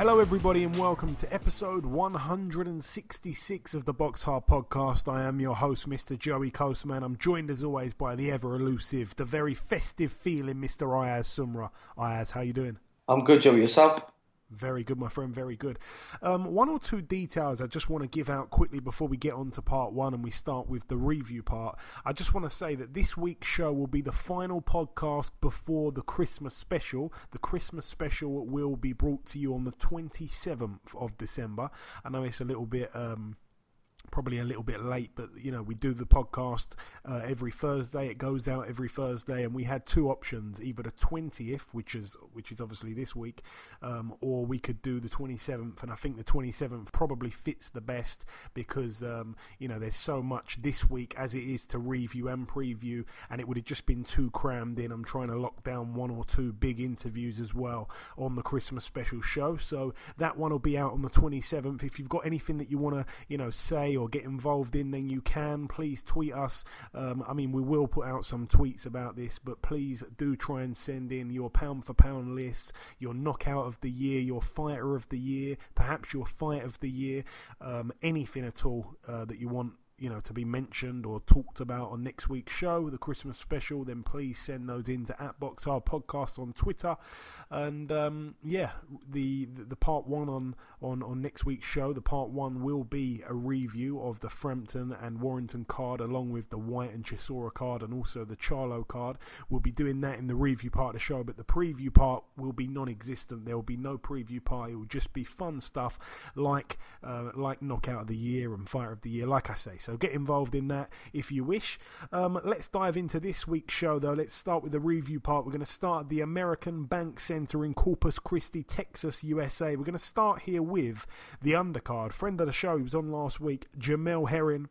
Hello, everybody, and welcome to episode 166 of the Box Hard Podcast. I am your host, Mr. Joey Coastman. I'm joined, as always, by the ever elusive, the very festive feeling, Mr. Ayaz Sumra. Ayaz, how you doing? I'm good, Joey. Yourself? Very good, my friend. Very good. Um, one or two details I just want to give out quickly before we get on to part one and we start with the review part. I just want to say that this week's show will be the final podcast before the Christmas special. The Christmas special will be brought to you on the 27th of December. I know it's a little bit. Um, probably a little bit late, but you know we do the podcast uh, every Thursday. It goes out every Thursday, and we had two options: either the twentieth, which is which is obviously this week, um, or we could do the twenty seventh. And I think the twenty seventh probably fits the best because um, you know there's so much this week as it is to review and preview, and it would have just been too crammed in. I'm trying to lock down one or two big interviews as well on the Christmas special show, so that one will be out on the twenty seventh. If you've got anything that you want to you know say or get involved in, then you can. Please tweet us. Um, I mean, we will put out some tweets about this, but please do try and send in your pound for pound list, your knockout of the year, your fighter of the year, perhaps your fight of the year, um, anything at all uh, that you want you know to be mentioned or talked about on next week's show, the Christmas special, then please send those in to at Hard Podcast on Twitter. And um, yeah, the, the, the part one on, on on next week's show, the part one will be a review of the Frampton and Warrington card, along with the White and Chisora card, and also the Charlo card. We'll be doing that in the review part of the show, but the preview part will be non-existent. There will be no preview part. It will just be fun stuff like uh, like knockout of the year and fighter of the year, like I say. So so get involved in that if you wish. Um, let's dive into this week's show, though. Let's start with the review part. We're going to start the American Bank Center in Corpus Christi, Texas, USA. We're going to start here with the undercard. Friend of the show, he was on last week, Jamel Herring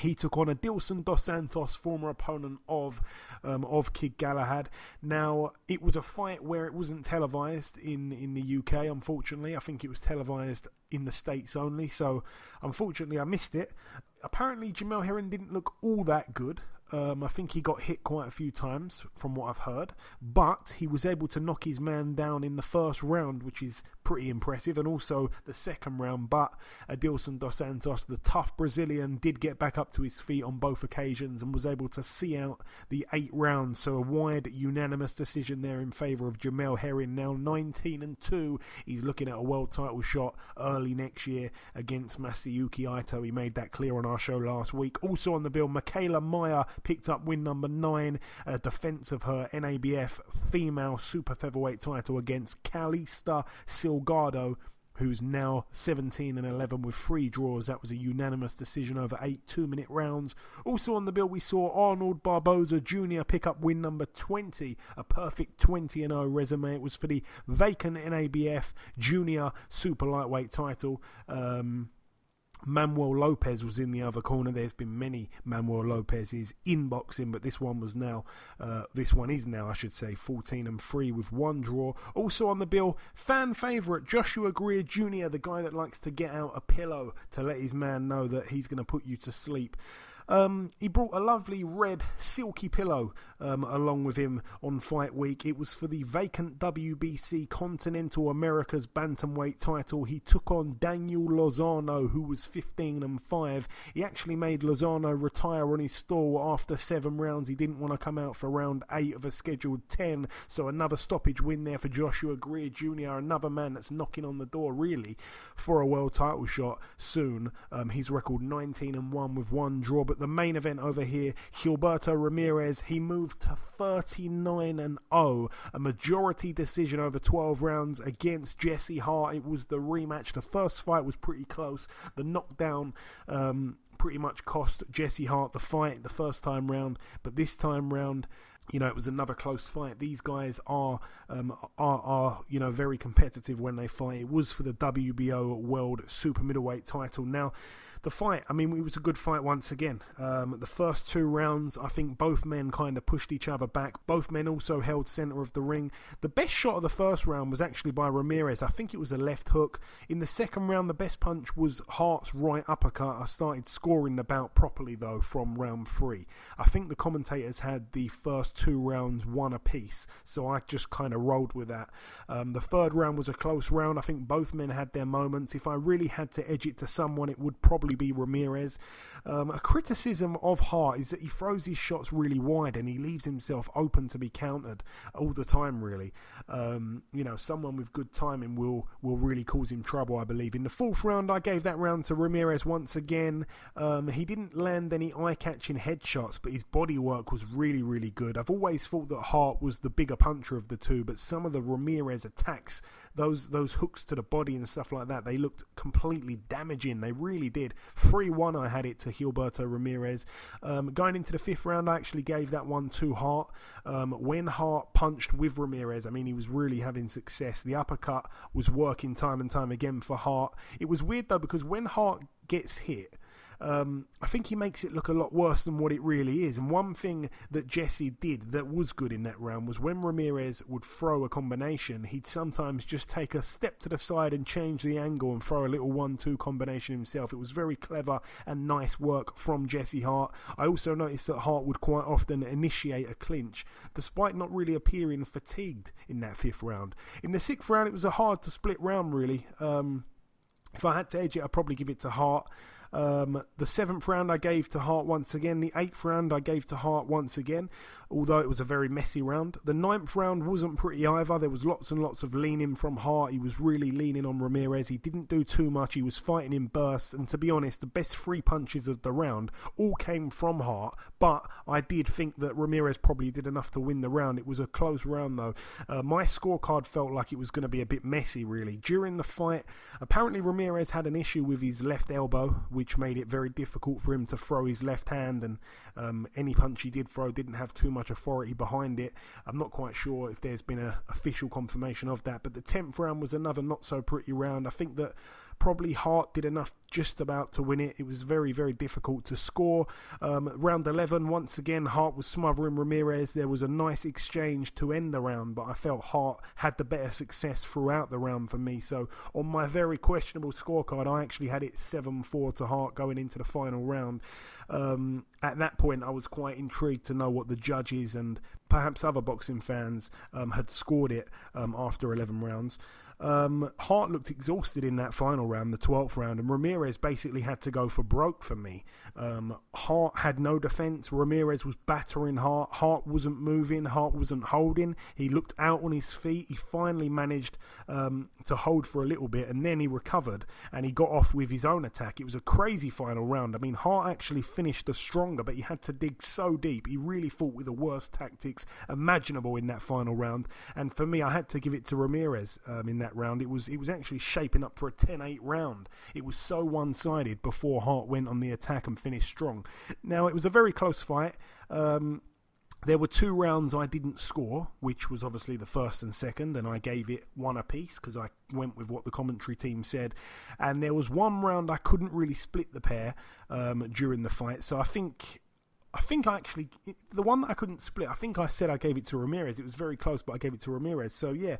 he took on a Adilson Dos Santos, former opponent of um, of Kid Galahad. Now it was a fight where it wasn't televised in in the UK. Unfortunately, I think it was televised in the states only. So unfortunately, I missed it. Apparently, Jamel Herring didn't look all that good. Um, I think he got hit quite a few times, from what I've heard, but he was able to knock his man down in the first round, which is pretty impressive, and also the second round. But Adilson dos Santos, the tough Brazilian, did get back up to his feet on both occasions and was able to see out the eight rounds. So a wide, unanimous decision there in favour of Jamel Herring. Now 19 and two, he's looking at a world title shot early next year against Masayuki Ito. He made that clear on our show last week. Also on the bill, Mikaela Mayer picked up win number nine, a defence of her NABF female super featherweight title against Calista Silgado who's now 17 and 11 with three draws. That was a unanimous decision over eight two minute rounds. Also on the bill, we saw Arnold Barboza Jr. pick up win number 20, a perfect 20 0 resume. It was for the vacant NABF junior super lightweight title. Um, Manuel Lopez was in the other corner. There's been many Manuel Lopez's in boxing, but this one was now, uh, this one is now, I should say, 14 and 3 with one draw. Also on the bill, fan favourite Joshua Greer Jr., the guy that likes to get out a pillow to let his man know that he's going to put you to sleep. Um, he brought a lovely red silky pillow um, along with him on fight week. It was for the vacant WBC Continental Americas bantamweight title. He took on Daniel Lozano, who was 15 and 5. He actually made Lozano retire on his stall after seven rounds. He didn't want to come out for round eight of a scheduled 10. So another stoppage win there for Joshua Greer Jr., another man that's knocking on the door really for a world title shot soon. Um, his record 19 and 1 with one draw, but the main event over here, Gilberto Ramirez, he moved to 39 and 0, a majority decision over 12 rounds against Jesse Hart. It was the rematch. The first fight was pretty close. The knockdown um, pretty much cost Jesse Hart the fight the first time round, but this time round you know, it was another close fight. These guys are, um, are, are, you know, very competitive when they fight. It was for the WBO World Super Middleweight title. Now, the fight, I mean, it was a good fight once again. Um, the first two rounds, I think both men kind of pushed each other back. Both men also held center of the ring. The best shot of the first round was actually by Ramirez. I think it was a left hook. In the second round, the best punch was Hart's right uppercut. I started scoring the bout properly, though, from round three. I think the commentators had the first two rounds one apiece, so I just kind of rolled with that. Um, the third round was a close round. I think both men had their moments. If I really had to edge it to someone, it would probably be Ramirez. Um, a criticism of Hart is that he throws his shots really wide and he leaves himself open to be countered all the time. Really, um, you know, someone with good timing will will really cause him trouble. I believe. In the fourth round, I gave that round to Ramirez once again. Um, he didn't land any eye-catching headshots, but his body work was really, really good. I've always thought that Hart was the bigger puncher of the two, but some of the Ramirez attacks, those those hooks to the body and stuff like that, they looked completely damaging. They really did. 3 1, I had it to Gilberto Ramirez. Um, going into the fifth round, I actually gave that one to Hart. Um, when Hart punched with Ramirez, I mean, he was really having success. The uppercut was working time and time again for Hart. It was weird though, because when Hart gets hit, um, I think he makes it look a lot worse than what it really is. And one thing that Jesse did that was good in that round was when Ramirez would throw a combination, he'd sometimes just take a step to the side and change the angle and throw a little one-two combination himself. It was very clever and nice work from Jesse Hart. I also noticed that Hart would quite often initiate a clinch, despite not really appearing fatigued in that fifth round. In the sixth round, it was a hard to split round, really. Um, if I had to edge it, I'd probably give it to Hart. Um, the seventh round I gave to Hart once again. The eighth round I gave to Hart once again, although it was a very messy round. The ninth round wasn't pretty either. There was lots and lots of leaning from Hart. He was really leaning on Ramirez. He didn't do too much. He was fighting in bursts. And to be honest, the best three punches of the round all came from Hart. But I did think that Ramirez probably did enough to win the round. It was a close round though. Uh, my scorecard felt like it was going to be a bit messy really. During the fight, apparently Ramirez had an issue with his left elbow which made it very difficult for him to throw his left hand. And um, any punch he did throw didn't have too much authority behind it. I'm not quite sure if there's been an official confirmation of that. But the 10th round was another not so pretty round. I think that Probably Hart did enough just about to win it. It was very, very difficult to score. Um, round 11, once again, Hart was smothering Ramirez. There was a nice exchange to end the round, but I felt Hart had the better success throughout the round for me. So on my very questionable scorecard, I actually had it 7 4 to Hart going into the final round. Um, at that point, I was quite intrigued to know what the judges and perhaps other boxing fans um, had scored it um, after 11 rounds. Um, Hart looked exhausted in that final round, the 12th round, and Ramirez basically had to go for broke for me. Um, Hart had no defense. Ramirez was battering Hart. Hart wasn't moving. Hart wasn't holding. He looked out on his feet. He finally managed um, to hold for a little bit, and then he recovered and he got off with his own attack. It was a crazy final round. I mean, Hart actually finished the stronger, but he had to dig so deep. He really fought with the worst tactics imaginable in that final round. And for me, I had to give it to Ramirez um, in that round. It was it was actually shaping up for a 10-8 round. It was so one-sided before Hart went on the attack and finished strong. Now it was a very close fight. Um, there were two rounds I didn't score, which was obviously the first and second, and I gave it one apiece because I went with what the commentary team said. And there was one round I couldn't really split the pair um, during the fight, so I think. I think I actually the one that I couldn't split. I think I said I gave it to Ramirez. It was very close, but I gave it to Ramirez. So yeah,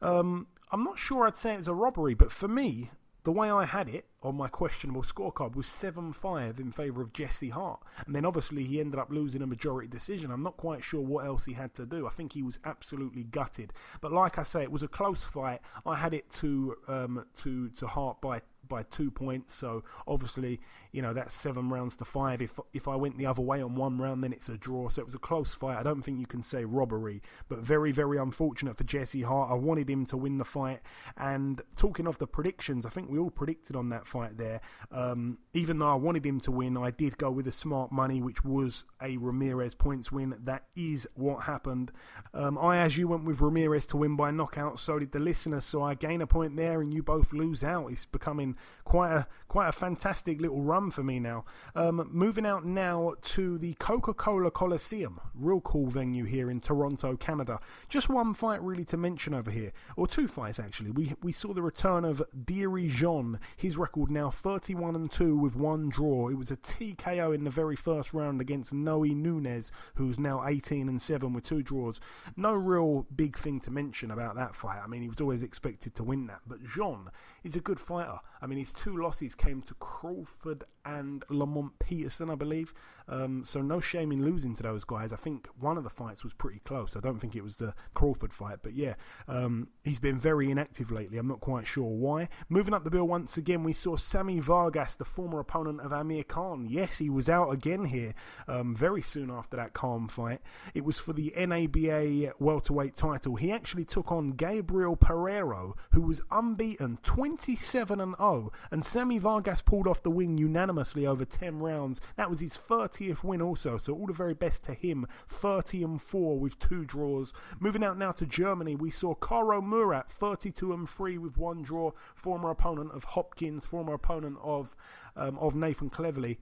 um, I'm not sure I'd say it was a robbery, but for me, the way I had it on my questionable scorecard was 7 5 in favour of Jesse Hart. And then obviously he ended up losing a majority decision. I'm not quite sure what else he had to do. I think he was absolutely gutted. But like I say, it was a close fight. I had it to um, to to Hart by by two points. So obviously, you know that's seven rounds to five. If if I went the other way on one round, then it's a draw. So it was a close fight. I don't think you can say robbery, but very very unfortunate for Jesse Hart. I wanted him to win the fight. And talking of the predictions, I think we all predicted on that fight there. Um, even though I wanted him to win, I did go with the smart money, which was a Ramirez points win. That is what happened. Um, I, as you, went with Ramirez to win by knockout. So did the listeners. So I gain a point there, and you both lose out. It's becoming quite a quite a fantastic little run for me now. Um, moving out now to the Coca Cola Coliseum, real cool venue here in Toronto, Canada. Just one fight really to mention over here, or two fights actually. We we saw the return of Dierry Jean. His record now 31 and two with one draw. It was a TKO in the very first round against Noe Nunez, who's now 18 and seven with two draws. No real big thing to mention about that fight. I mean, he was always expected to win that, but Jean is a good fighter. I mean, his two losses came to Crawford and Lamont Peterson, I believe. Um, so no shame in losing to those guys. I think one of the fights was pretty close. I don't think it was the Crawford fight, but yeah, um, he's been very inactive lately. I'm not quite sure why. Moving up the bill once again, we saw Sammy Vargas, the former opponent of Amir Khan. Yes, he was out again here um, very soon after that Khan fight. It was for the NABA welterweight title. He actually took on Gabriel Pereiro, who was unbeaten, 27 and 0, and Sammy Vargas pulled off the win unanimously over 10 rounds. That was his 30th win also, so all the very best to him. 30 and 4 with two draws. Moving out now to Germany, we saw Karo Murat 32 and 3 with one draw, former opponent of Hopkins, former opponent of um, of Nathan Cleverly.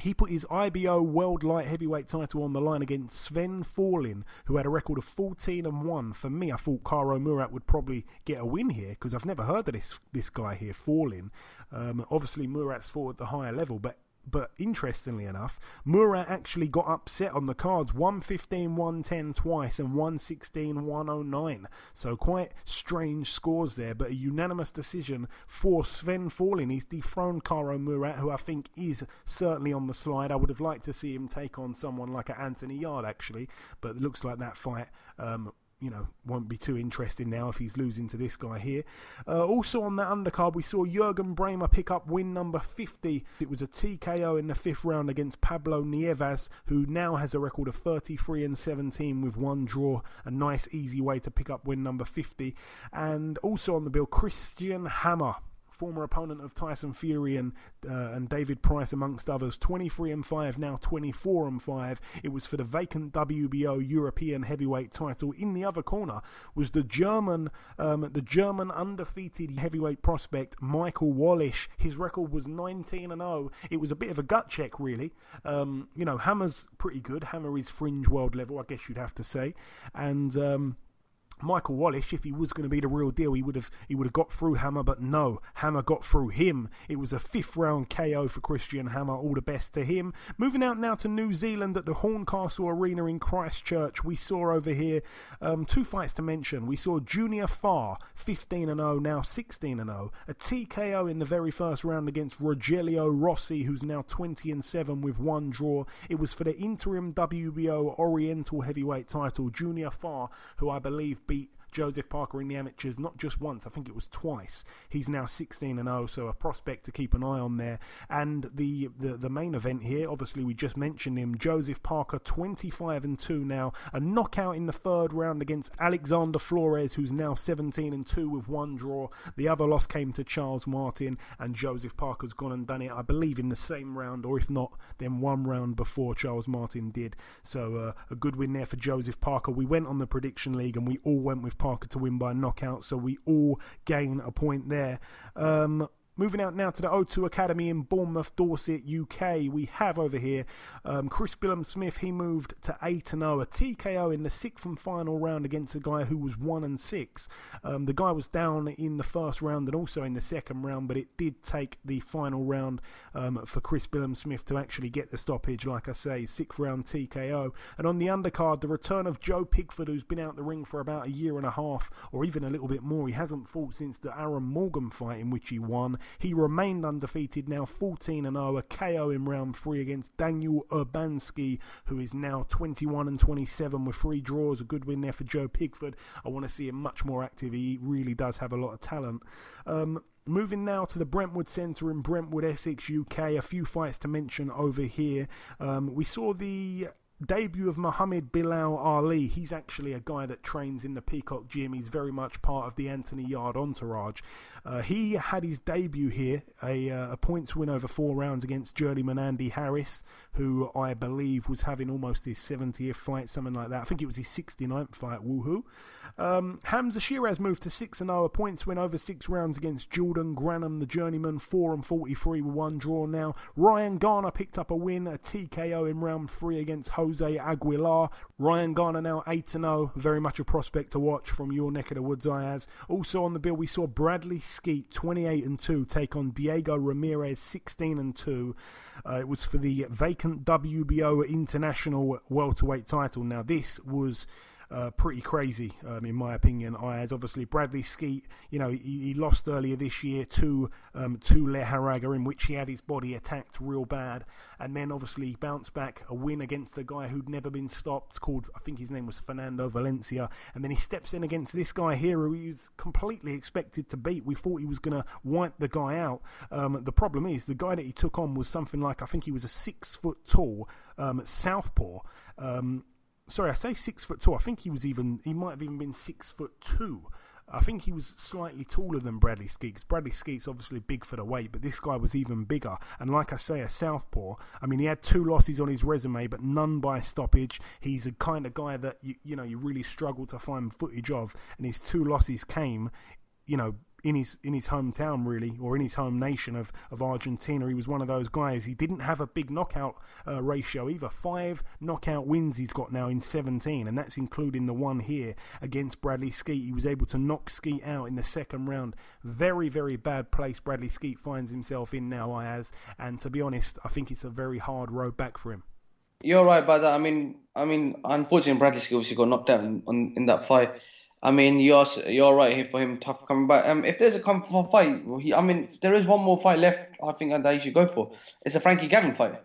He put his IBO World Light Heavyweight title on the line against Sven Fornling, who had a record of 14 and 1. For me, I thought Karo Murat would probably get a win here because I've never heard of this this guy here, Fornling. Um, obviously, Murat's fought at the higher level, but but interestingly enough, Murat actually got upset on the cards 115 110 twice and 116 109. So quite strange scores there, but a unanimous decision for Sven Fornling. He's dethroned Karo Murat, who I think is certainly on the slide. I would have liked to see him take on someone like an Anthony Yarde, actually, but it looks like that fight um, you know, won't be too interesting now if he's losing to this guy here. Uh, also on that undercard, we saw Jurgen Brähmer pick up win number 50. It was a TKO in the fifth round against Pablo Nieves, who now has a record of 33 and 17 with one draw. A nice, easy way to pick up win number 50. And also on the bill, Christian Hammer former opponent of Tyson Fury and uh, and David Price amongst others. 23 and 5 now 24 and 5 it was for the vacant WBO European heavyweight title. In the other corner was the German um, the German undefeated heavyweight prospect Michael Wallisch. his record was 19 and 0 it was a bit of a gut check really. Um, you know Hammer's pretty good. Hammer is fringe world level I guess you'd have to say. And um, Michael Wallisch, if he was going to be the real deal, he would have he would have got through Hammer, but no, Hammer got through him. It was a fifth round KO for Christian Hammer. All the best to him. Moving out now to New Zealand at the Horncastle Arena in Christchurch, we saw over here um, two fights to mention. We saw Junior Fa, 15 and 0, now 16 and 0, a TKO in the very first round against Rogelio Rossi, who's now 20 and 7 with one draw. It was for the interim WBO Oriental Heavyweight title. Junior Fa, who I believe beat beat Joseph Parker in the amateurs not just once, I think it was twice. He's now 16 and 0, so a prospect to keep an eye on there. And the, the, the main event here, obviously, we just mentioned him Joseph Parker, 25 and 2 now. A knockout in the third round against Alexander Flores, who's now 17 and 2 with one draw. The other loss came to Charles Martin, and Joseph Parker's gone and done it, I believe, in the same round, or if not, then one round before Charles Martin did. So uh, a good win there for Joseph Parker. We went on the prediction league and we all went with Parker to win by knockout, so we all gain a point there. Um, Moving out now to the O2 Academy in Bournemouth, Dorset, UK. We have over here um, Chris Billam Smith. He moved to 8 0, a TKO in the sixth and final round against a guy who was 1 and 6. Um, the guy was down in the first round and also in the second round, but it did take the final round um, for Chris Billam Smith to actually get the stoppage, like I say, sixth round TKO. And on the undercard, the return of Joe Pigford, who's been out the ring for about a year and a half, or even a little bit more. He hasn't fought since the Aaron Morgan fight in which he won. He remained undefeated, now 14 and 0, a KO in round three against Daniel Urbanski, who is now 21 and 27 with three draws. A good win there for Joe Pigford. I want to see him much more active. He really does have a lot of talent. Um, Moving now to the Brentwood Centre in Brentwood, Essex, UK. A few fights to mention over here. Um, we saw the debut of Muhammad Bilal Ali. He's actually a guy that trains in the Peacock Gym. He's very much part of the Anthony Yarde entourage. Uh, he had his debut here, a, uh, a, points win over four rounds against journeyman Andy Harris, who I believe was having almost his 70th fight, something like that. I think it was his 69th fight, woohoo. Um, Hamza Sheeraz moved to 6 0, a points win over six rounds against Jordan Grannum, the journeyman, 4 and 43 with one draw now. Ryan Garner picked up a win, a TKO in round three against Jose Aguilar. Ryan Garner now 8 0, very much a prospect to watch from your neck of the woods, Ayaz. Also on the bill, we saw Bradley Skeete 28 and 2 take on Diego Ramirez 16 and 2. Uh, it was for the vacant WBO International welterweight title. Now this was uh, pretty crazy, um, in my opinion. I as obviously Bradley Skeete, you know, he, he lost earlier this year to um, to Lejarraga, in which he had his body attacked real bad, and then obviously bounced back a win against a guy who'd never been stopped, called I think his name was Fernando Valencia, and then he steps in against this guy here who he was completely expected to beat. We thought he was going to wipe the guy out. Um, the problem is the guy that he took on was something like I think he was a six foot tall um, southpaw. Um, sorry, I say six foot two. I think he was even he might have even been six foot two. I think he was slightly taller than Bradley Skeetes. Bradley Skeetes obviously big for the weight, but this guy was even bigger. And like I say, a southpaw. I mean, he had two losses on his resume, but none by stoppage. He's a kind of guy that you you know you really struggle to find footage of, and his two losses came, you know, in his in his hometown really or in his home nation of, of Argentina. He was one of those guys. He didn't have a big knockout uh, ratio either. Five knockout wins he's got now in 17 and that's including the one here against Bradley Skeete. He was able to knock Skeete out in the second round. Very very bad place Bradley Skeete finds himself in now Ayaz and to be honest I think it's a very hard road back for him. You're right about that I mean I mean unfortunately Bradley Skeete obviously got knocked out in, in that fight I mean, you're you're right here for him, tough coming back. Um, if there's a for fight, he, I mean, there is one more fight left. I think that he should go for. It's a Frankie Gavin fight.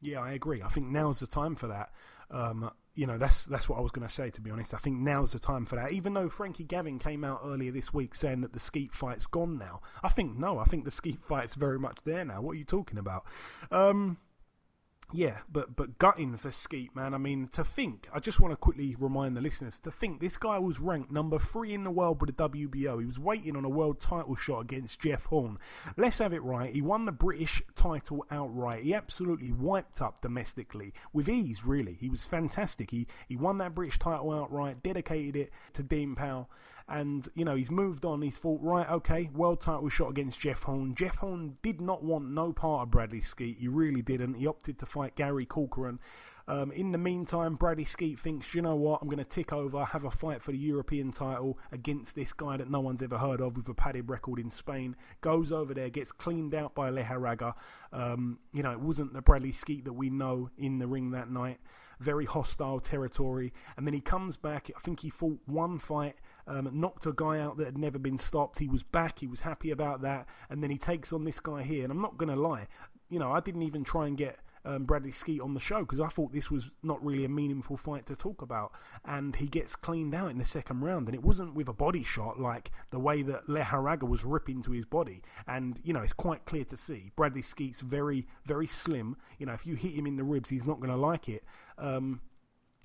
Yeah, I agree. I think now's the time for that. Um, you know, that's that's what I was going to say. To be honest, I think now's the time for that. Even though Frankie Gavin came out earlier this week saying that the Skeete fight's gone now, I think no. I think the Skeete fight's very much there now. What are you talking about? Um, yeah, but but gutting for Skeete, man. I mean, to think, I just want to quickly remind the listeners to think this guy was ranked number three in the world with the WBO. He was waiting on a world title shot against Jeff Horn. Let's have it right. He won the British title outright. He absolutely wiped up domestically with ease, really. He was fantastic. He he won that British title outright, dedicated it to Dean Powell and you know he's moved on. He's thought, right, okay, world title shot against Jeff Horn. Jeff Horn did not want no part of Bradley Skeete. He really didn't. He opted to fight Gary Corcoran. Um, in the meantime, Bradley Skeete thinks, you know what, I'm going to tick over, have a fight for the European title against this guy that no one's ever heard of with a padded record in Spain. Goes over there, gets cleaned out by Lejarraga. Um, you know, it wasn't the Bradley Skeete that we know in the ring that night. Very hostile territory. And then he comes back. I think he fought one fight um, knocked a guy out that had never been stopped. He was back. He was happy about that. And then he takes on this guy here. And I'm not going to lie, you know, I didn't even try and get um, Bradley Skeete on the show because I thought this was not really a meaningful fight to talk about. And he gets cleaned out in the second round, and it wasn't with a body shot like the way that Lejarraga was ripping to his body. And you know, it's quite clear to see Bradley Skeete's very, very slim. You know, if you hit him in the ribs, he's not going to like it. Um,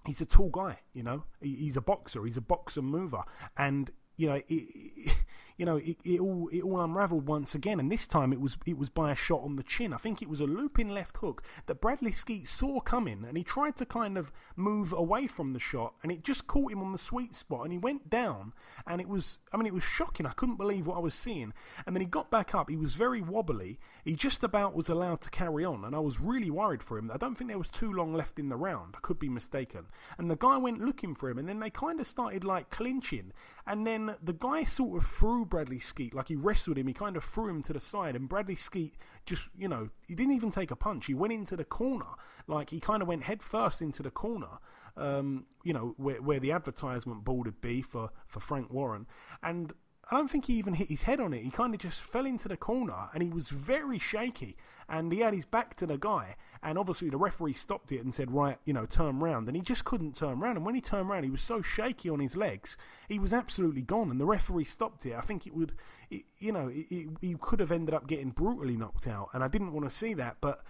he's a tall guy, you know. He's a boxer. He's a boxer mover, and you know, it, you know, it, it, all it all unravelled once again, and this time it was it was by a shot on the chin. I think it was a looping left hook that Bradley Skeete saw coming, and he tried to kind of move away from the shot, and it just caught him on the sweet spot, and he went down, and it was I mean it was shocking. I couldn't believe what I was seeing, and then he got back up. He was very wobbly. He just about was allowed to carry on, and I was really worried for him. I don't think there was too long left in the round. I could be mistaken. And the guy went looking for him, and then they kind of started like clinching, and then the guy sort of threw Bradley Skeete. Like he wrestled him, he kind of threw him to the side, and Bradley Skeete just, you know, he didn't even take a punch. He went into the corner, like he kind of went head first into the corner. Um, you know, where where the advertisement board would be for for Frank Warren, and I don't think he even hit his head on it. He kind of just fell into the corner and he was very shaky. And he had his back to the guy. And obviously, the referee stopped it and said, Right, you know, turn round. And he just couldn't turn round. And when he turned round, he was so shaky on his legs, he was absolutely gone. And the referee stopped it. I think it would, it, you know, he could have ended up getting brutally knocked out. And I didn't want to see that. But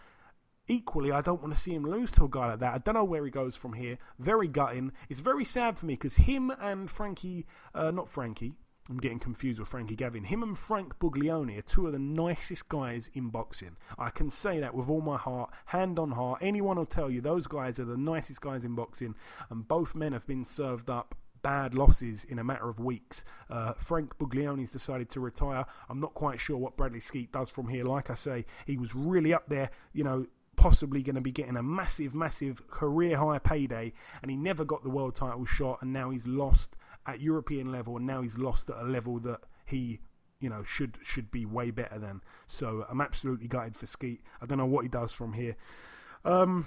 equally, I don't want to see him lose to a guy like that. I don't know where he goes from here. Very gutting. It's very sad for me because him and Frankie, uh, not Frankie, I'm getting confused with Frankie Gavin. Him and Frank Buglioni are two of the nicest guys in boxing. I can say that with all my heart, hand on heart. Anyone will tell you those guys are the nicest guys in boxing, and both men have been served up bad losses in a matter of weeks. Uh, Frank Buglioni's decided to retire. I'm not quite sure what Bradley Skeete does from here. Like I say, he was really up there, you know, possibly going to be getting a massive, massive career high payday, and he never got the world title shot, and now he's lost at European level, and now he's lost at a level that he you know should should be way better than. So I'm absolutely gutted for Skeete. I don't know what he does from here. Um,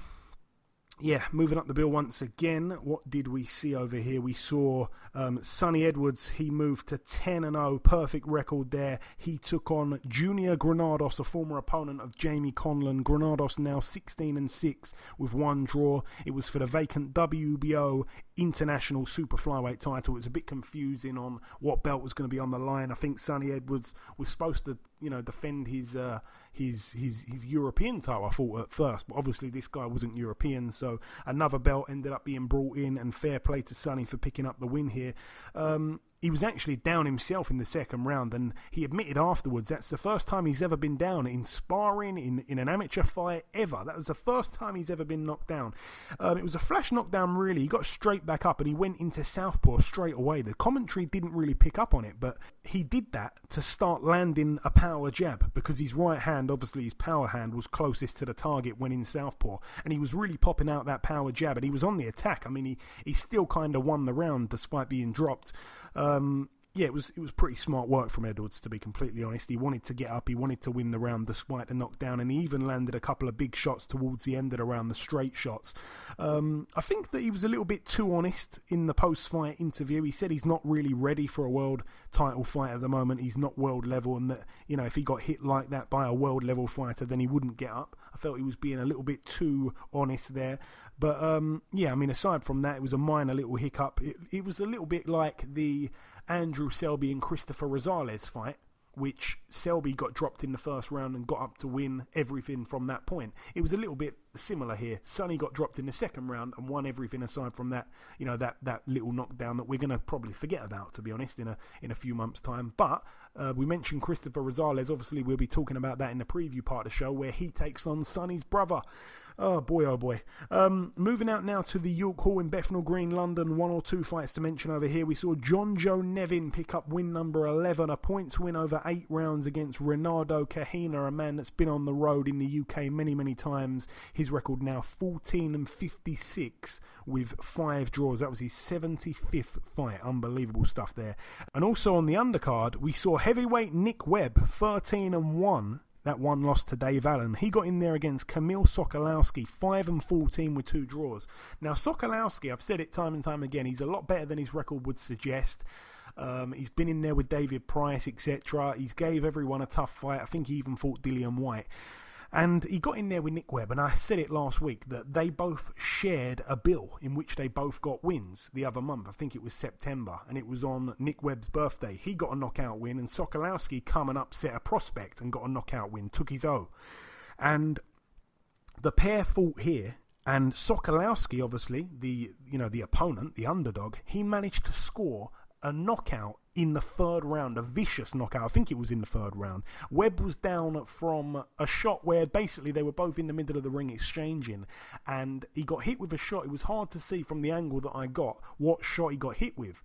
yeah, moving up the bill once again. What did we see over here? We saw um, Sunny Edwards. He moved to 10 and 0, perfect record there. He took on Junior Granados, a former opponent of Jamie Conlan. Granados now 16 and 6 with one draw. It was for the vacant WBO international super flyweight title. It was a bit confusing on what belt was going to be on the line. I think Sunny Edwards was supposed to, you know, defend his uh, his his his European title. I thought at first, but obviously this guy wasn't European, so another belt ended up being brought in. And fair play to Sunny for picking up the win here. Um, he was actually down himself in the second round, and he admitted afterwards that's the first time he's ever been down in sparring, in, in an amateur fight, ever. That was the first time he's ever been knocked down. Um, it was a flash knockdown, really. He got straight back up and he went into southpaw straight away. The commentary didn't really pick up on it, but he did that to start landing a power jab because his right hand, obviously his power hand, was closest to the target when in southpaw, and he was really popping out that power jab, and he was on the attack. I mean, he, he still kind of won the round despite being dropped. Um, yeah, it was it was pretty smart work from Edwards to be completely honest. He wanted to get up, he wanted to win the round despite the knockdown, and he even landed a couple of big shots towards the end of the round, the straight shots. Um, I think that he was a little bit too honest in the post-fight interview. He said he's not really ready for a world title fight at the moment. He's not world level, and that you know if he got hit like that by a world level fighter, then he wouldn't get up. I felt he was being a little bit too honest there. But um, yeah, I mean, aside from that, it was a minor little hiccup. It, it was a little bit like the Andrew Selby and Christopher Rosales fight, which Selby got dropped in the first round and got up to win everything from that point. It was a little bit similar here. Sunny got dropped in the second round and won everything aside from that, you know, that, that little knockdown that we're going to probably forget about, to be honest, in a in a few months' time. But uh, we mentioned Christopher Rosales. Obviously, we'll be talking about that in the preview part of the show where he takes on Sunny's brother. Oh boy, oh boy. Um, moving out now to the York Hall in Bethnal Green, London. One or two fights to mention over here. We saw John Joe Nevin pick up win number 11, a points win over eight rounds against Renato Kahina, a man that's been on the road in the UK many, many times. His record now 14 and 56 with five draws. That was his 75th fight. Unbelievable stuff there. And also on the undercard, we saw heavyweight Nick Webb, 13 and 1 that one loss to Dave Allen. He got in there against Kamil Sokolowski, 5 and 14 with two draws. Now, Sokolowski, I've said it time and time again, he's a lot better than his record would suggest. Um, he's been in there with David Price, etc. He's gave everyone a tough fight. I think he even fought Dillian Whyte. And he got in there with Nick Webb, and I said it last week that they both shared a bill in which they both got wins the other month. I think it was September, and it was on Nick Webb's birthday. He got a knockout win, and Sokolowski come and upset a prospect and got a knockout win, took his O. And the pair fought here, and Sokolowski, obviously the you know the opponent, the underdog, he managed to score a knockout in the third round, a vicious knockout. I think it was in the third round. Webb was down from a shot where basically they were both in the middle of the ring exchanging, and he got hit with a shot. It was hard to see from the angle that I got what shot he got hit with,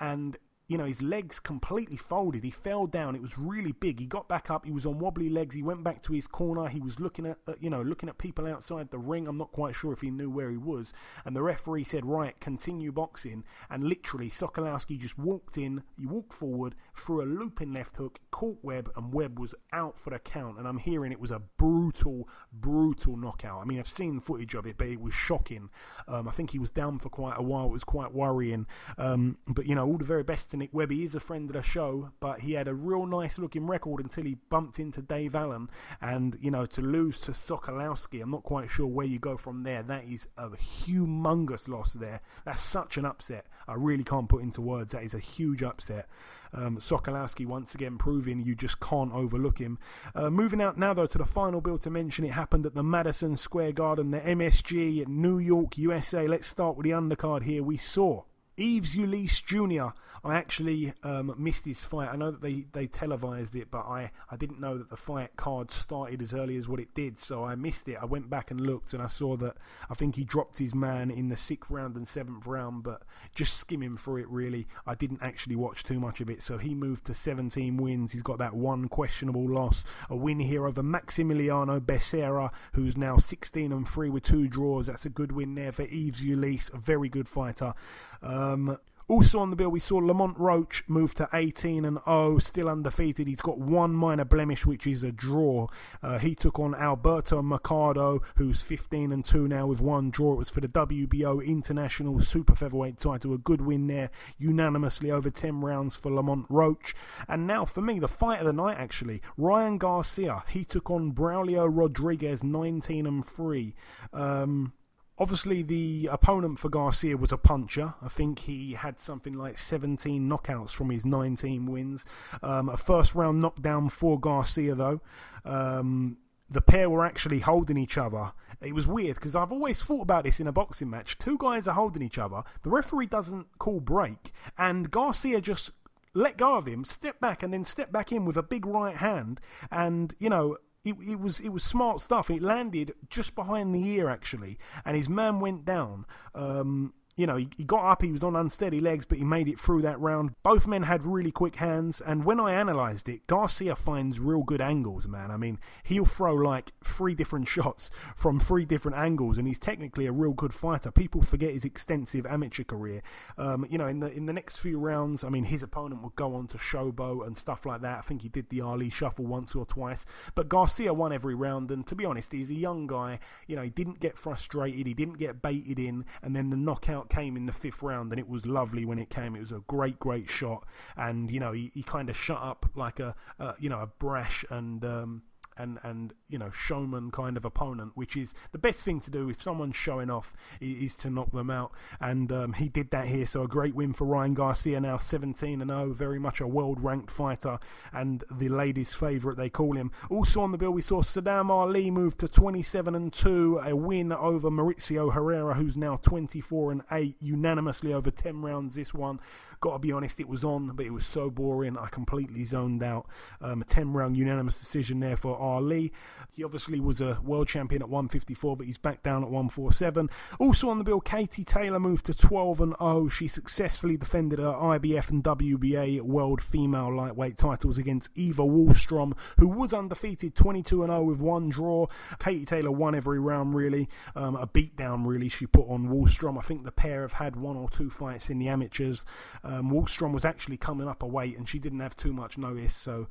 and you know, his legs completely folded. He fell down. It was really big. He got back up. He was on wobbly legs. He went back to his corner. He was looking at, uh, you know, looking at people outside the ring. I'm not quite sure if he knew where he was. And the referee said, right, continue boxing. And literally, Sokolowski just walked in. He walked forward, threw a looping left hook, caught Webb, and Webb was out for the count. And I'm hearing it was a brutal, brutal knockout. I mean, I've seen footage of it, but it was shocking. Um, I think he was down for quite a while. It was quite worrying. Um, but, you know, all the very best Nick Webber. He is a friend of the show, but he had a real nice looking record until he bumped into Dave Allen. And, you know, to lose to Sokolowski, I'm not quite sure where you go from there. That is a humongous loss there. That's such an upset. I really can't put into words. That is a huge upset. Um, Sokolowski once again proving you just can't overlook him. Uh, moving out now though to the final bill to mention, it happened at the Madison Square Garden, the MSG New York, USA. Let's start with the undercard here. We saw Yves Ulysse Jr. I actually um, missed his fight. I know that they, they televised it, but I, I didn't know that the fight card started as early as what it did, so I missed it. I went back and looked, and I saw that I think he dropped his man in the sixth round and seventh round, but just skimming through it really, I didn't actually watch too much of it. So he moved to 17 wins. He's got that one questionable loss, a win here over Maximiliano Becerra, who's now 16 and 3 with two draws. That's a good win there for Yves Ulysse, a very good fighter. Um, also on the bill, we saw Lamont Roach move to 18 and 0, still undefeated. He's got one minor blemish, which is a draw. Uh, he took on Alberto Mercado, who's 15 and 2 now with one draw. It was for the WBO International Super Featherweight title. A good win there, unanimously over 10 rounds for Lamont Roach. And now for me, the fight of the night actually, Ryan Garcia. He took on Braulio Rodriguez, 19 and 3. Um, Obviously, the opponent for Garcia was a puncher. I think he had something like 17 knockouts from his 19 wins. Um, a first round knockdown for Garcia, though. Um, the pair were actually holding each other. It was weird because I've always thought about this in a boxing match. Two guys are holding each other. The referee doesn't call break, and Garcia just let go of him, step back, and then step back in with a big right hand. And you know, it, it, was it was smart stuff. It landed just behind the ear actually, and his man went down. Um, you know, he, he, got up, he was on unsteady legs, but he made it through that round. Both men had really quick hands, and when I analysed it, Garcia finds real good angles, man. I mean, he'll throw like three different shots from three different angles, and he's technically a real good fighter. People forget his extensive amateur career. Um, you know, in the in the next few rounds, I mean, his opponent would go on to showboat and stuff like that. I think he did the Ali shuffle once or twice, but Garcia won every round, and to be honest, he's a young guy. You know, he didn't get frustrated, he didn't get baited in, and then the knockout came in the fifth round, and it was lovely when it came. It was a great, great shot, and you know he, he kind of shut up like a, you know a brash and um, and and you know showman kind of opponent, which is the best thing to do if someone's showing off is to knock them out. And um, he did that here, so a great win for Ryan Garcia, now 17 and 0, very much a world ranked fighter and the ladies' favourite they call him. Also on the bill, we saw Saddam Ali move to 27 and 2, a win over Mauricio Herrera, who's now 24 and 8, unanimously over 10 rounds. This one, got to be honest, it was on, but it was so boring. I completely zoned out. Um, a 10 round unanimous decision there for Ali. He obviously was a world champion at 154, but he's back down at 147. Also on the bill, Katie Taylor moved to 12 and 0. She successfully defended her IBF and WBA world female lightweight titles against Eva Wahlstrom, who was undefeated 22 and 0 with one draw. Katie Taylor won every round, really. Um, a beatdown, really, she put on Wahlstrom. I think the pair have had one or two fights in the amateurs. Um, Wahlstrom was actually coming up a weight and she didn't have too much notice, so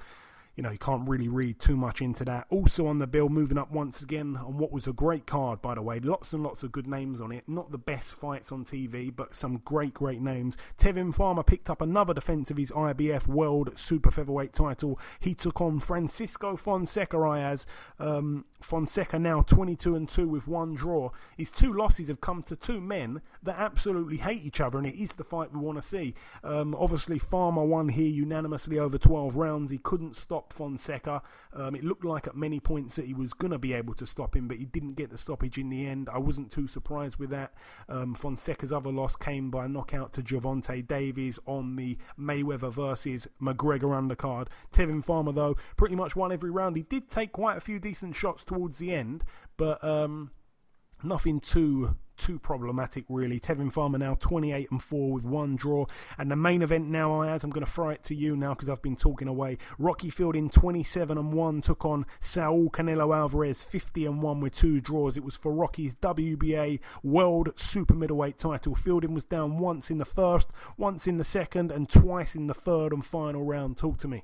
you know, you can't really read too much into that. Also on the bill, moving up once again on what was a great card, by the way. Lots and lots of good names on it. Not the best fights on TV, but some great, great names. Tevin Farmer picked up another defense of his IBF World Super Featherweight title. He took on Francisco Fonseca Ayaz. Um, Fonseca now 22 and 2 with one draw. His two losses have come to two men that absolutely hate each other, and it is the fight we want to see. Um, obviously, Farmer won here unanimously over 12 rounds. He couldn't stop Fonseca. Um, it looked like at many points that he was going to be able to stop him, but he didn't get the stoppage in the end. I wasn't too surprised with that. Um, Fonseca's other loss came by knockout to Gervonta Davis on the Mayweather versus McGregor undercard. Tevin Farmer, though, pretty much won every round. He did take quite a few decent shots towards the end, but um, nothing too too problematic, really. Tevin Farmer now 28 and 4 with one draw. And the main event now, as I'm going to throw it to you now because I've been talking away. Rocky Fielding 27 and 1 took on Saul Canelo Alvarez 50 and 1 with two draws. It was for Rocky's WBA World Super Middleweight title. Fielding was down once in the first, once in the second, and twice in the third and final round. Talk to me.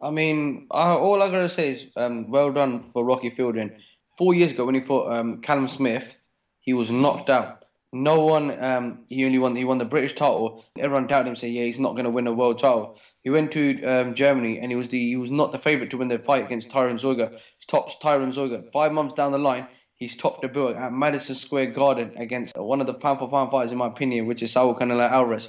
I mean, all I gotta say is um, well done for Rocky Fielding. Four years ago, when he fought um, Callum Smith, he was knocked out. no one. Um, he only won. He won the British title. Everyone doubted him, saying, "Yeah, he's not going to win a world title." He went to um, Germany, and he was the he was not the favorite to win the fight against Tyron Zeuge. He tops Tyron Zeuge five months down the line. He's topped the bill at Madison Square Garden against one of the pound for pound fighters, in my opinion, which is Saul Canelo Alvarez.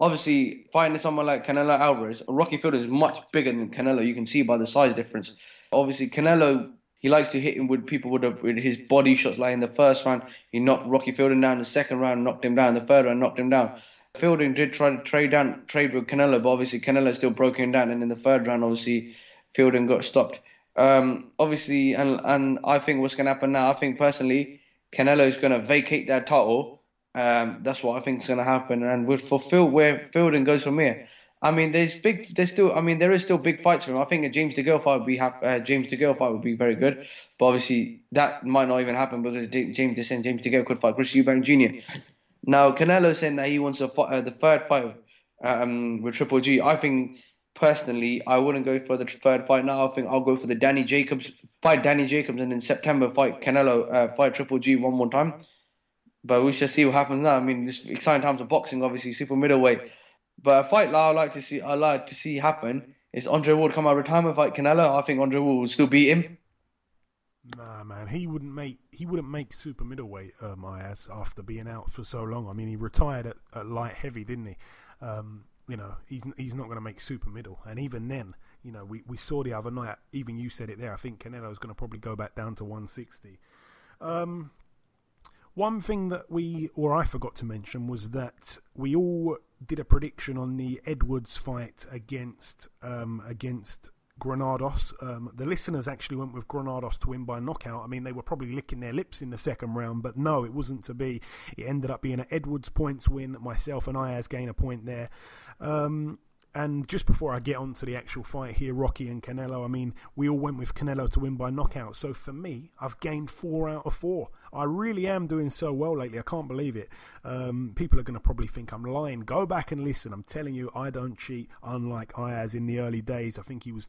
Obviously, fighting someone like Canelo Alvarez, Rocky Fielding is much bigger than Canelo. You can see by the size difference. Obviously, Canelo he likes to hit him with people with, a, with his body shots. Like in the first round, he knocked Rocky Fielding down. The second round, knocked him down. The third round, knocked him down. Fielding did try to trade down, trade with Canelo, but obviously Canelo still broke him down. And in the third round, obviously Fielding got stopped. Um, obviously, and and I think what's going to happen now. I think personally, Canelo is going to vacate that title. Um, that's what I think is going to happen. And with fulfill where Fielding goes from here. I mean, there's big. There's still. I mean, there is still big fights for him. I think a James DeGale fight would be uh, James DeGale fight would be very good. But obviously, that might not even happen because James DeSen, James DeGale could fight Chris Eubank Jr. Now, Canelo saying that he wants a fight, uh, the third fight um, with Triple G. I think personally, I wouldn't go for the third fight now. I think I'll go for the Danny Jacobs fight, Danny Jacobs, and in September fight Canelo, uh, fight Triple G one more time. But we shall see what happens now. I mean, it's exciting times of boxing, obviously, super middleweight. But a fight that I like to see, I like to see happen is Andre Ward come out of retirement fight Canelo. I think Andre Ward will still beat him. Nah, man, he wouldn't make he wouldn't make super middleweight. Um, I as after being out for so long. I mean, he retired at, at light heavy, didn't he? Um, you know, he's he's not going to make super middle. And even then, you know, we, we saw the other night. Even you said it there. I think Canelo is going to probably go back down to 160. Um, one thing that we, or I forgot to mention, was that we all did a prediction on the Edwards fight against um, against Granados. Um, the listeners actually went with Granados to win by knockout. I mean, they were probably licking their lips in the second round, but no, it wasn't to be. It ended up being an Edwards points win. Myself and Ayaz gain a point there. Um, and just before I get on to the actual fight here, Rocky and Canelo, I mean, we all went with Canelo to win by knockout. So for me, I've gained four out of four. I really am doing so well lately. I can't believe it. Um, people are going to probably think I'm lying. Go back and listen. I'm telling you, I don't cheat, unlike Ayaz in the early days. I think he was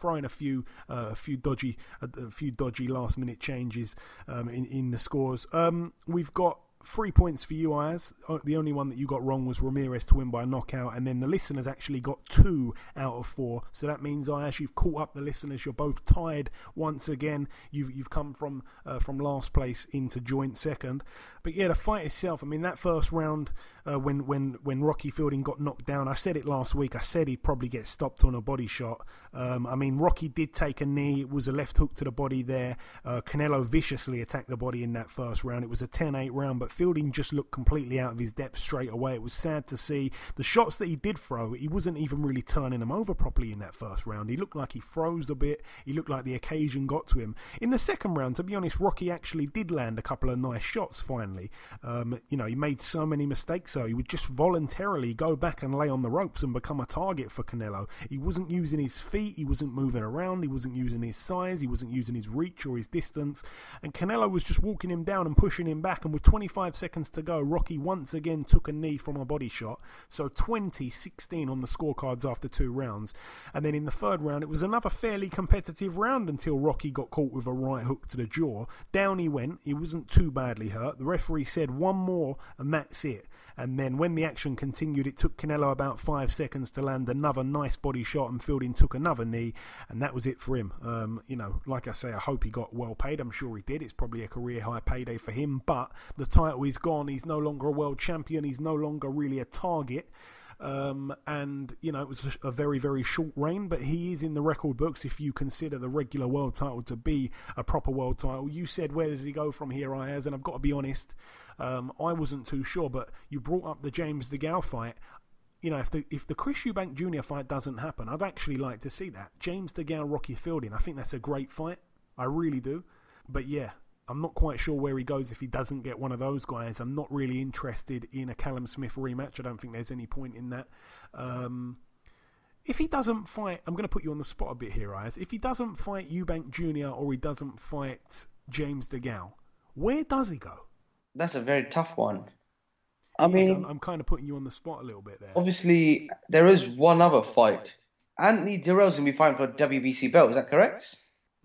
throwing a few uh, a few dodgy a, few dodgy last minute changes um, in in the scores. Um, we've got three points for you, Ayaz. The only one that you got wrong was Ramirez to win by a knockout, and then the listeners actually got two out of four. So that means, Ayaz, you've caught up the listeners. You're both tied once again. You've you've come from uh, from last place into joint second. But yeah, the fight itself. I mean, that first round uh, when when when Rocky Fielding got knocked down, I said it last week. I said he'd probably get stopped on a body shot. Um, I mean, Rocky did take a knee. It was a left hook to the body there. Uh, Canelo viciously attacked the body in that first round. It was a 10-8 round, but Fielding just looked completely out of his depth straight away. It was sad to see. The shots that he did throw, he wasn't even really turning them over properly in that first round. He looked like he froze a bit. He looked like the occasion got to him. In the second round, to be honest, Rocky actually did land a couple of nice shots finally. Um, you know, he made so many mistakes, so he would just voluntarily go back and lay on the ropes and become a target for Canelo. He wasn't using his feet, he wasn't moving around, he wasn't using his size, he wasn't using his reach or his distance. And Canelo was just walking him down and pushing him back. And with 25 seconds to go, Rocky once again took a knee from a body shot. So 20 16 on the scorecards after two rounds. And then in the third round, it was another fairly competitive round until Rocky got caught with a right hook to the jaw. Down he went. He wasn't too badly hurt. The referee said one more, and that's it. And then when the action continued, it took Canelo about five seconds to land another nice body shot, and Fielding took another knee, and that was it for him. Um, you know, like I say, I hope he got well paid. I'm sure he did. It's probably a career high payday for him, but the title is gone. He's no longer a world champion. He's no longer really a target. Um, and you know it was a, very very short reign, but he is in the record books if you consider the regular world title to be a proper world title. You said where does he go from here, Ayaz? And I've got to be honest, um, I wasn't too sure, but you brought up the James DeGale fight. You know, if the if the Chris Eubank Jr. fight doesn't happen, I'd actually like to see that James DeGale Rocky Fielding. I think that's a great fight. I really do. But yeah, I'm not quite sure where he goes if he doesn't get one of those guys. I'm not really interested in a Callum Smith rematch. I don't think there's any point in that. Um, if he doesn't fight, I'm going to put you on the spot a bit here, Ayaz. If he doesn't fight Eubank Jr. or he doesn't fight James DeGale, where does he go? That's a very tough one. I mean, I'm, I'm, kind of putting you on the spot a little bit there. Obviously, there is one other fight. Anthony Dirrell's going to be fighting for WBC belt. Is that correct?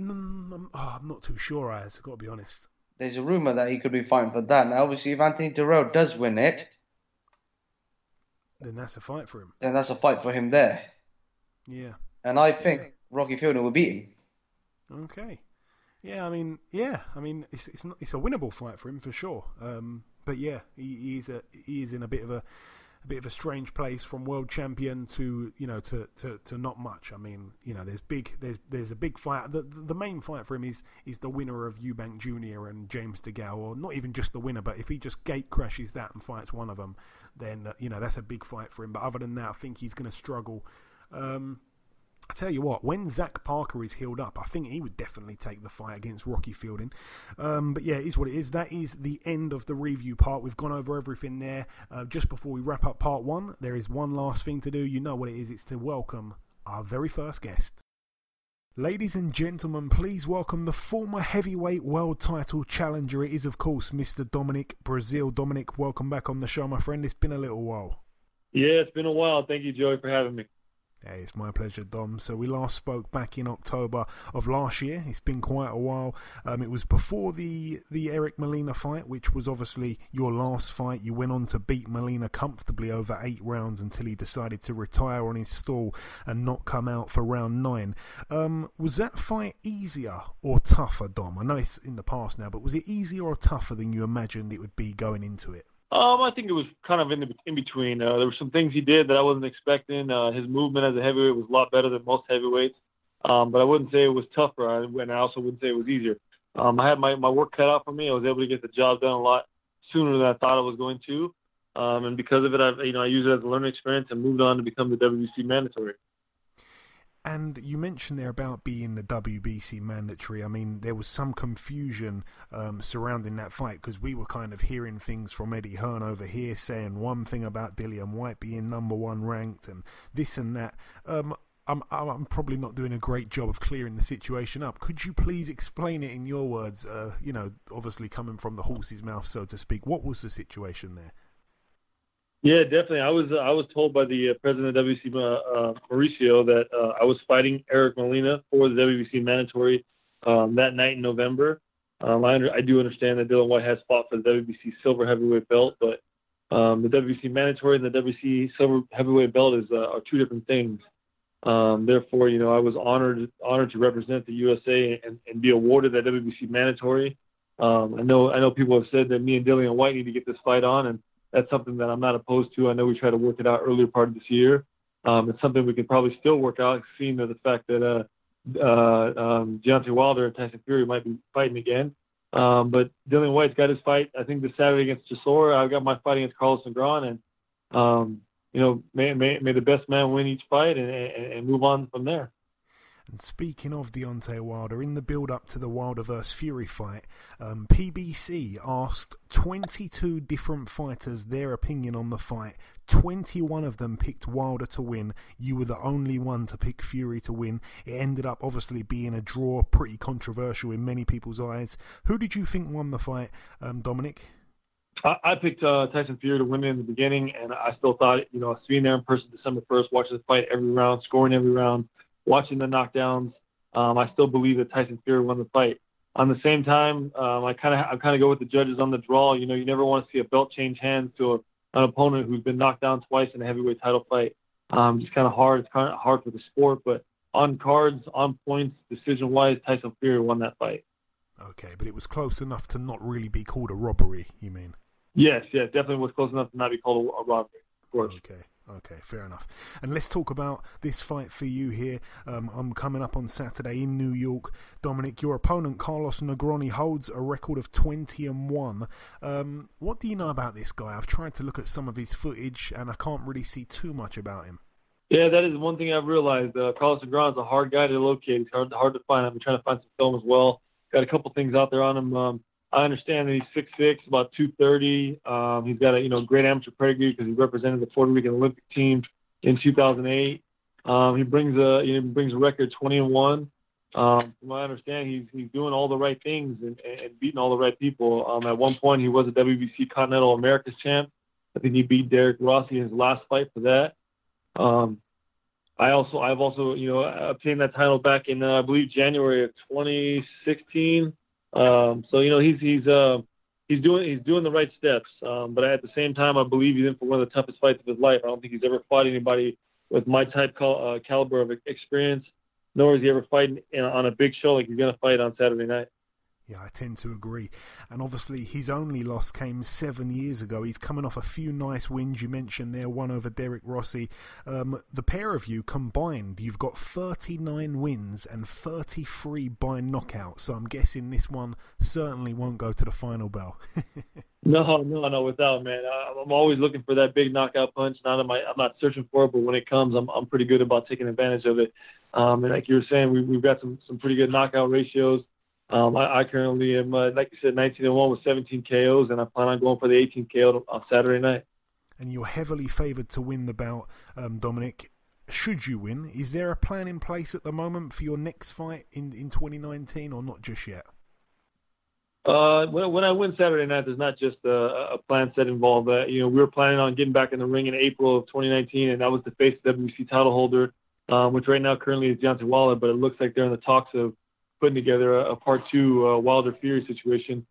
Mm, I'm, oh, I'm not too sure, I've got to be honest. there's a rumor that he could be fighting for that. Now, obviously, if Anthony Dirrell does win it, then that's a fight for him. then that's a fight for him there. Yeah. And I think Rocky Fielding will beat him. Okay. Yeah, I mean, yeah, I mean, it's it's not, it's a winnable fight for him for sure. Um, but yeah, he, he's a he is in a bit of a, a bit of a strange place from world champion to you know to, to, to not much. I mean, you know, there's big there's there's a big fight. The the main fight for him is is the winner of Eubank Jr. and James DeGale, or not even just the winner, but if he just gate crashes that and fights one of them, then uh, you know that's a big fight for him. But other than that, I think he's going to struggle. Um, I tell you what, when Zach Parker is healed up, I think he would definitely take the fight against Rocky Fielding. Um, but yeah, it is what it is. That is the end of the review part. We've gone over everything there. Uh, just before we wrap up part one, there is one last thing to do. You know what it is. It's to welcome our very first guest. Ladies and gentlemen, please welcome the former heavyweight world title challenger. It is, of course, Mr. Dominic Breazeale. Dominic, welcome back on the show, my friend. It's been a little while. Yeah, it's been a while. Thank you, Joey, for having me. Hey, it's my pleasure, Dom. So we last spoke back in October of last year. It's been quite a while. Um, it was before the the Eric Molina fight, which was obviously your last fight. You went on to beat Molina comfortably over eight rounds until he decided to retire on his stall and not come out for round nine. Um, was that fight easier or tougher, Dom? I know it's in the past now, but was it easier or tougher than you imagined it would be going into it? Um, I think it was kind of in the, in between. Uh, there were some things he did that I wasn't expecting. Uh, his movement as a heavyweight was a lot better than most heavyweights, um, but I wouldn't say it was tougher. I, and I also wouldn't say it was easier. Um, I had my, my work cut out for me. I was able to get the job done a lot sooner than I thought I was going to, um, and because of it, I you know I use it as a learning experience and moved on to become the WBC mandatory. And you mentioned there about being the WBC mandatory. I mean, there was some confusion um, surrounding that fight because we were kind of hearing things from Eddie Hearn over here saying one thing about Dillian Whyte being number one ranked and this and that. Um, I'm, I'm probably not doing a great job of clearing the situation up. Could you please explain it in your words? Uh, you know, obviously coming from the horse's mouth, so to speak. What was the situation there? Yeah, definitely. I was uh, I was told by the uh, president of WBC, uh, uh, Mauricio, that uh, I was fighting Eric Molina for the WBC mandatory um, that night in November. Um, I, under, I do understand that Dillian Whyte has fought for the WBC silver heavyweight belt, but um, the WBC mandatory and the WBC silver heavyweight belt is uh, are two different things. Um, therefore, you know, I was honored honored to represent the USA and, and be awarded that WBC mandatory. Um, I know I know people have said that me and Dillian Whyte need to get this fight on, and that's something that I'm not opposed to. I know we tried to work it out earlier part of this year. Um, it's something we could probably still work out, seeing the fact that uh, uh, um, Deontay Wilder and Tyson Fury might be fighting again. Um, but Dillian Whyte's got his fight, I think, this Saturday against Chisora. I've got my fight against Carlos Negron, and um, you know, may, may may the best man win each fight and, and, and move on from there. And speaking of Deontay Wilder, in the build up to the Wilder vs Fury fight, um, PBC asked 22 different fighters their opinion on the fight. 21 of them picked Wilder to win. You were the only one to pick Fury to win. It ended up obviously being a draw, pretty controversial in many people's eyes. Who did you think won the fight, um, Dominic? I, picked uh, Tyson Fury to win it in the beginning, and I still thought, you know, being there in person December 1st, watching the fight every round, scoring every round, watching the knockdowns, um, I still believe that Tyson Fury won the fight. On the same time, um, I kind of I kind of go with the judges on the draw. You know, you never want to see a belt change hands to a, an opponent who's been knocked down twice in a heavyweight title fight. Um, it's kind of hard. It's kind of hard for the sport, but on cards, on points, decision wise, Tyson Fury won that fight. Okay, but it was close enough to not really be called a robbery. You mean? Yes, yes, definitely was close enough to not be called a, a robbery. Of course. Okay. Okay, fair enough. And let's talk about this fight for you here. Um, I'm coming up on Saturday in New York. Dominic, your opponent Carlos Negroni holds a record of 20 and one. Um, what do you know about this guy? I've tried to look at some of his footage, and I can't really see too much about him. Yeah, that is one thing I've realized. Uh, Carlos Negron is a hard guy to locate. He's hard hard to find. I've been trying to find some film as well. Got a couple things out there on him. Um, I understand that he's six six, about two thirty. Um, he's got a you know great amateur pedigree because he represented the Puerto Rican Olympic team in 2008. Um, he brings a he brings a record 20 and one. Um, from what I understand, he's he's doing all the right things and, and beating all the right people. Um, at one point, he was a WBC Continental Americas champ. I think he beat Derric Rossy in his last fight for that. Um, I also I've also you know obtained that title back in uh, I believe January of 2016 Um, so you know he's he's uh, he's doing he's doing the right steps. Um, but at the same time, I believe he's in for one of the toughest fights of his life. I don't think he's ever fought anybody with my type cal- uh, caliber of experience, nor is he ever fighting on a big show like he's going to fight on Saturday night. Yeah, I tend to agree. And obviously, his only loss came seven years ago. He's coming off a few nice wins. You mentioned there, one over Derric Rossy. Um, the pair of you combined, you've got 39 wins and 33 by knockout. So I'm guessing this one certainly won't go to the final bell. no, no, no, without man. I'm always looking for that big knockout punch. Not I, I'm not searching for it, but when it comes, I'm I'm pretty good about taking advantage of it. Um, and like you were saying, we, we've got some some pretty good knockout ratios. Um, I, I currently am, uh, like you said, 19 and one with 17 KOs, and I plan on going for the 18 KO on Saturday night. And you're heavily favoured to win the bout, um, Dominic. Should you win, is there a plan in place at the moment for your next fight in in 2019, or not just yet? Uh, when, when I win Saturday night, there's not just a, a plan set involved. Uh, you know, we were planning on getting back in the ring in April of 2019, and that was to face the WBC title holder, um, which right now currently is Deontay Wilder, But it looks like they're in the talks of putting together a, a part two uh, Wilder Fury situation,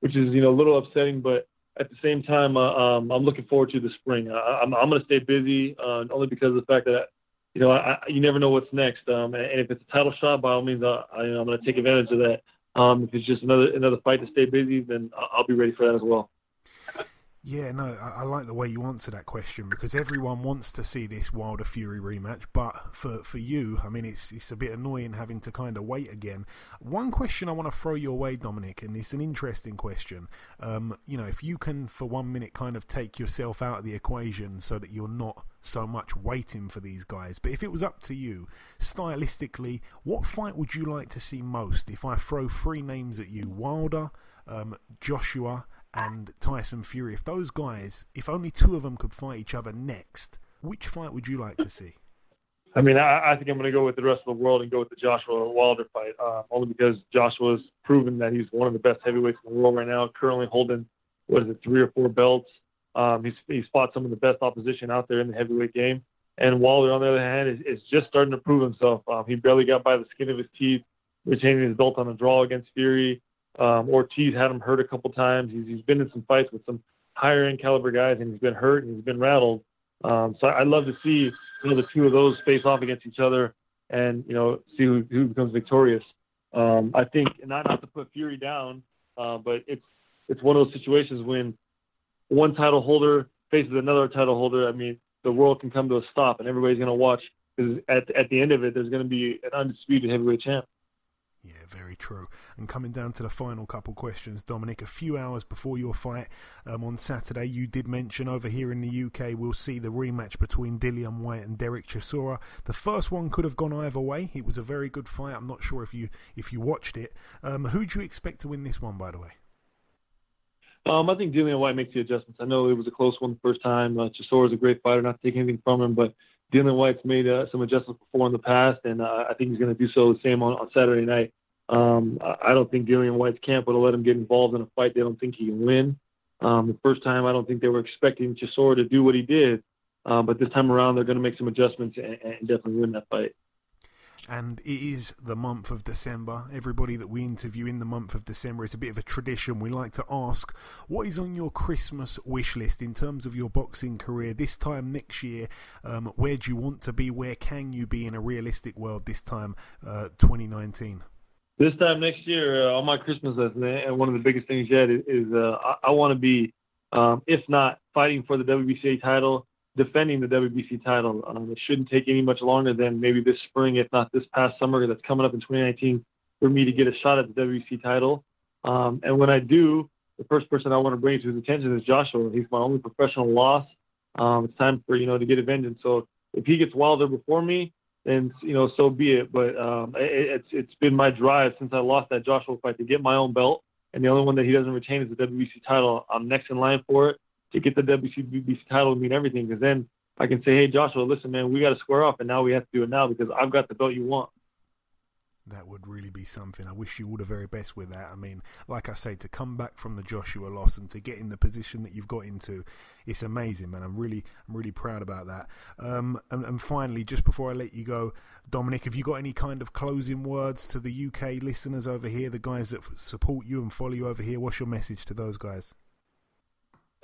which is you know a little upsetting, but at the same time, uh, um, I'm looking forward to the spring. I, I'm, I'm going to stay busy uh, only because of the fact that you know I, you never know what's next. Um, and, if it's a title shot, by all means, I, I'm going to take advantage of that. Um, if it's just another another fight to stay busy, then I'll be ready for that as well. Yeah, no, I, I, like the way you answer that question because everyone wants to see this Wilder Fury rematch, but for for you, I mean, it's it's a bit annoying having to kind of wait again. One question I want to throw your way, Dominic, and it's an interesting question. Um, you know, if you can for one minute kind of take yourself out of the equation so that you're not so much waiting for these guys, but if it was up to you, stylistically, what fight would you like to see most? If I throw three names at you, Wilder, um, Joshua and Tyson Fury, if those guys, if only two of them could fight each other next, which fight would you like to see? I mean, I, I think I'm going to go with the rest of the world and go with the Joshua Wilder fight, uh, only because Joshua's proven that he's one of the best heavyweights in the world right now, currently holding, what is it, three or four belts. Um, he's, he's fought some of the best opposition out there in the heavyweight game. And Wilder, on the other hand, is, is just starting to prove himself. Um, he barely got by the skin of his teeth, retaining his belt on a draw against Fury. Um, Ortiz had him hurt a couple times. He's, he's been in some fights with some higher end caliber guys, and he's been hurt and he's been rattled. Um, so I'd love to see you know the two of those face off against each other, and you know see who, who becomes victorious. Um, I think not not to put Fury down, uh, but it's it's one of those situations when one title holder faces another title holder. I mean, the world can come to a stop, and everybody's going to watch because at at the end of it, there's going to be an undisputed heavyweight champ. Yeah, very true. And coming down to the final couple questions, Dominic, a few hours before your fight um, on Saturday, you did mention over here in the UK we'll see the rematch between Dillian Whyte and Derek Chisora. The first one could have gone either way. It was a very good fight. I'm not sure if you if you watched it. Um, who do you expect to win this one, by the way? Um, I think Dillian Whyte makes the adjustments. I know it was a close one the first time. Uh, Chisora is a great fighter, not taking anything from him, but Dillian Whyte's made uh, some adjustments before in the past, and uh, I think he's going to do so the same on, on Saturday night. Um, I don't think Dillian Whyte's camp would have let him get involved in a fight they don't think he can win. Um, the first time, I don't think they were expecting Chisora to do what he did, uh, but this time around, they're going to make some adjustments and, and definitely win that fight and it is the month of December. Everybody that we interview in the month of December is a bit of a tradition. We like to ask what is on your Christmas wish list in terms of your boxing career this time next year. Um, where do you want to be? Where can you be in a realistic world this time, uh, 2019? This time next year, uh, on my Christmas list, and one of the biggest things yet is, is uh, I, I want to be, um, if not fighting for the WBCA title, defending the WBC title. Um, it shouldn't take any much longer than maybe this spring, if not this past summer that's coming up in 2019, for me to get a shot at the WBC title. Um, and when I do, the first person I want to bring to his attention is Joshua. He's my only professional loss. Um, it's time for you know to get a vengeance. So if he gets Wilder before me, then you know so be it. But um, it, it's it's been my drive since I lost that Joshua fight to get my own belt, and the only one that he doesn't retain is the WBC title. I'm next in line for it to get the WBC title mean everything because then I can say, hey, Joshua, listen, man, we got to square off, and now we have to do it now because I've got the belt you want. That would really be something. I wish you all the very best with that. I mean, like I say, to come back from the Joshua loss and to get in the position that you've got into, it's amazing, man. I'm really, I'm really proud about that. Um, and, and finally, just before I let you go, Dominic, have you got any kind of closing words to the UK listeners over here, the guys that support you and follow you over here? What's your message to those guys?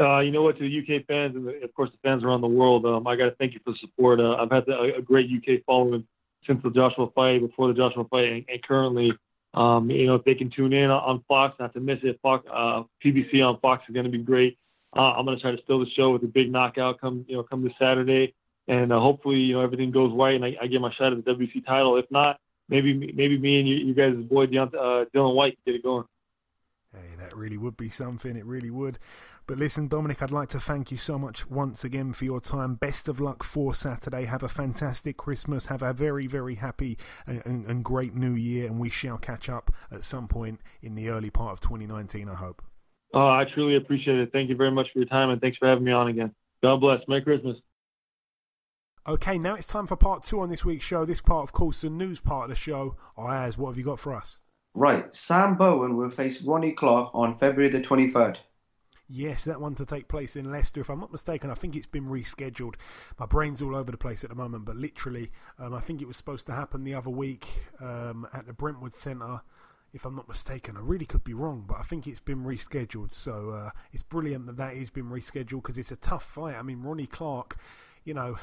Uh, you know what, to the UK fans and of course the fans around the world, um, I got to thank you for the support. Uh, I've had a great UK following since the Joshua fight, before the Joshua fight, and, and currently, um, you know, if they can tune in on Fox, not to miss it, Fox, uh, PBC on Fox is going to be great. Uh, I'm going to try to steal the show with a big knockout come, you know, come this Saturday, and uh, hopefully, you know, everything goes right and I, I get my shot at the WC title. If not, maybe maybe me and you, you guys' boy Deont- uh, Dillian Whyte get it going. Hey, that really would be something. It really would. But listen, Dominic, I'd like to thank you so much once again for your time. Best of luck for Saturday. Have a fantastic Christmas. Have a very, very happy and, and, and great New Year. And we shall catch up at some point in the early part of 2019, I hope. Oh, I truly appreciate it. Thank you very much for your time and thanks for having me on again. God bless. Merry Christmas. Okay, now it's time for part two on this week's show. This part, of course, the news part of the show. Ayaz, what have you got for us? Right, Sam Bowen will face Ronnie Clark on February the 23rd. Yes, that one to take place in Leicester. If I'm not mistaken, I think it's been rescheduled. My brain's all over the place at the moment, but literally, um, I think it was supposed to happen the other week um, at the Brentwood Centre. If I'm not mistaken, I really could be wrong, but I think it's been rescheduled. So uh, it's brilliant that that has been rescheduled because it's a tough fight. I mean, Ronnie Clark, you know,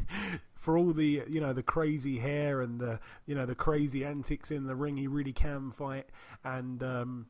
for all the you know the crazy hair and the you know the crazy antics in the ring, he really can fight and. Um,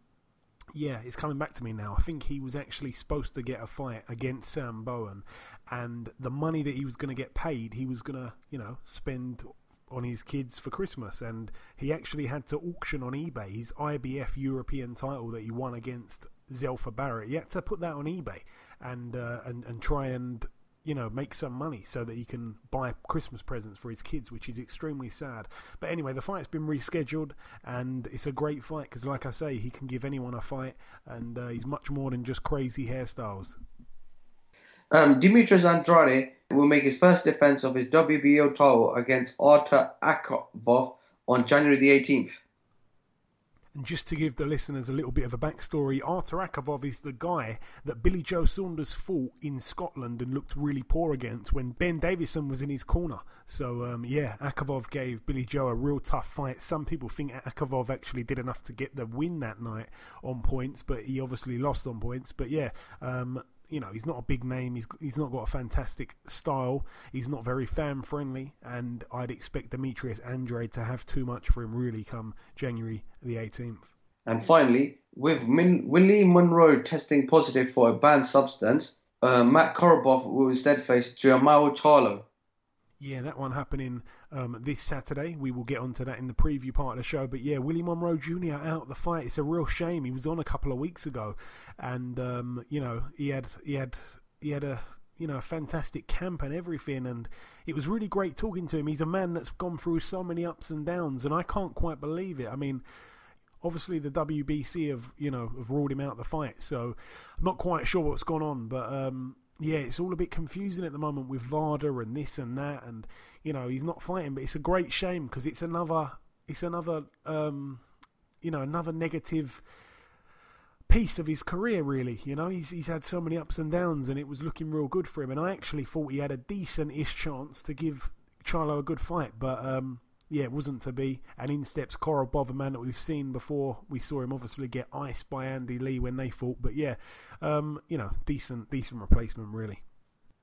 yeah, it's coming back to me now. I think he was actually supposed to get a fight against Sam Bowen, and the money that he was going to get paid, he was going to, you know, spend on his kids for Christmas. And he actually had to auction on eBay his IBF European title that he won against Zelfa Barrett. He had to put that on eBay and uh, and and try and you know, make some money so that he can buy Christmas presents for his kids, which is extremely sad. But anyway, the fight's been rescheduled, and it's a great fight because, like I say, he can give anyone a fight, and uh, he's much more than just crazy hairstyles. Um, Andrade will make his first defense of his WBO title against Artur Akavov on January the 18th. And just to give the listeners a little bit of a backstory, Artur Akavov is the guy that Billy Joe Saunders fought in Scotland and looked really poor against when Ben Davison was in his corner. So, um, yeah, Akavov gave Billy Joe a real tough fight. Some people think Akavov actually did enough to get the win that night on points, but he obviously lost on points. But yeah, um, you know, he's not a big name. He's he's not got a fantastic style. He's not very fan friendly, and I'd expect Demetrius Andrade to have too much for him really come January the 18th. And finally, with Min- Willie Monroe testing positive for a banned substance, uh, Matt Korobov will instead face Jermall Charlo. Yeah, that one happening um, this Saturday. We will get onto that in the preview part of the show. But yeah, Willie Monroe Jr. out the fight. It's a real shame. He was on a couple of weeks ago, and um, you know he had he had he had a you know a fantastic camp and everything, and it was really great talking to him. He's a man that's gone through so many ups and downs, and I can't quite believe it. I mean obviously the WBC have you know have ruled him out the fight, so I'm not quite sure what's gone on. But um, yeah, it's all a bit confusing at the moment with VADA and this and that, and you know he's not fighting. But it's a great shame because it's another, it's another, um, you know, another negative piece of his career. Really, you know, he's he's had so many ups and downs, and it was looking real good for him. And I actually thought he had a decent-ish chance to give Charlo a good fight, but um, yeah, it wasn't to be. And in steps Korobov, a man that we've seen before. We saw him obviously get iced by Andy Lee when they fought. But yeah, um, you know, decent, decent replacement, really.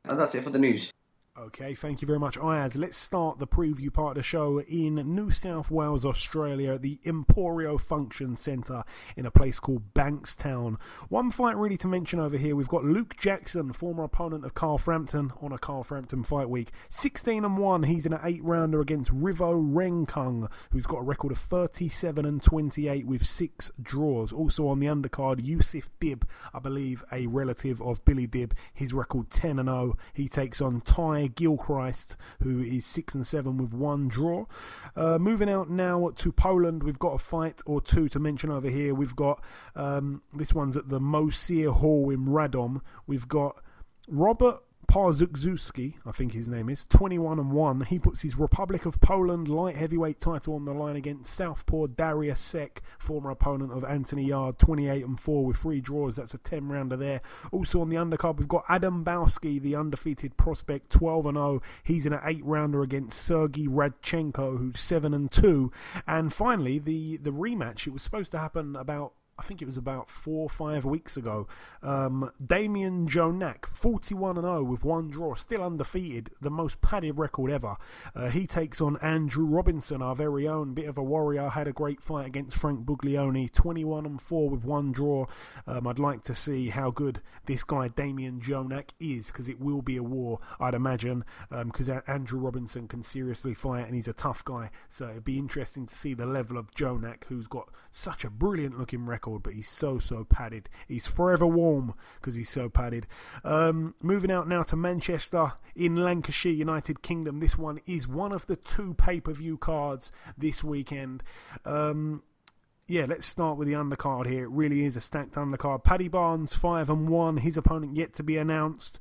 And that's it for the news. Okay, thank you very much, Ayaz. Let's start the preview part of the show in New South Wales, Australia, at the Emporio Function Centre in a place called Bankstown. One fight really to mention over here, we've got Luke Jackson, former opponent of Carl Frampton, on a Carl Frampton fight week. 16 and 1, he's in an 8 rounder against Rivo Renkung, who's got a record of 37 and 28 with 6 draws. Also on the undercard, Yusuf Dib, I believe a relative of Billy Dib, his record 10 and 0. He takes on Ty Gilchrist, who is six and seven with one draw. Uh, moving out now to Poland, we've got a fight or two to mention over here. We've got um, this one's at the Mosir Hall in Radom. We've got Robert Parzukzuski, I think his name is, 21 and 1. He puts his Republic of Poland light heavyweight title on the line against Southpaw Darius Sek, former opponent of Anthony Yarde, 28 and 4 with three draws. That's a 10 rounder there. Also on the undercard, we've got Adam Bowski, the undefeated prospect, 12 and 0. He's in an 8 rounder against Sergey Radchenko, who's 7 and 2. And finally, the, the rematch, it was supposed to happen about I think it was about four or five weeks ago. Um, Damian Jonak, 41 and 0 with one draw, still undefeated, the most padded record ever. Uh, he takes on Andrew Robinson, our very own, bit of a warrior. Had a great fight against Frank Buglioni, 21 and 4 with one draw. Um, I'd like to see how good this guy Damian Jonak is because it will be a war, I'd imagine, because um, Andrew Robinson can seriously fight and he's a tough guy. So it'd be interesting to see the level of Jonak, who's got such a brilliant looking record record, but he's so so padded. He's forever warm because he's so padded. Um, moving out now to Manchester in Lancashire, United Kingdom. This one is one of the two pay per view cards this weekend. Um, yeah, let's start with the undercard here. It really is a stacked undercard. Paddy Barnes, 5 and 1. His opponent yet to be announced.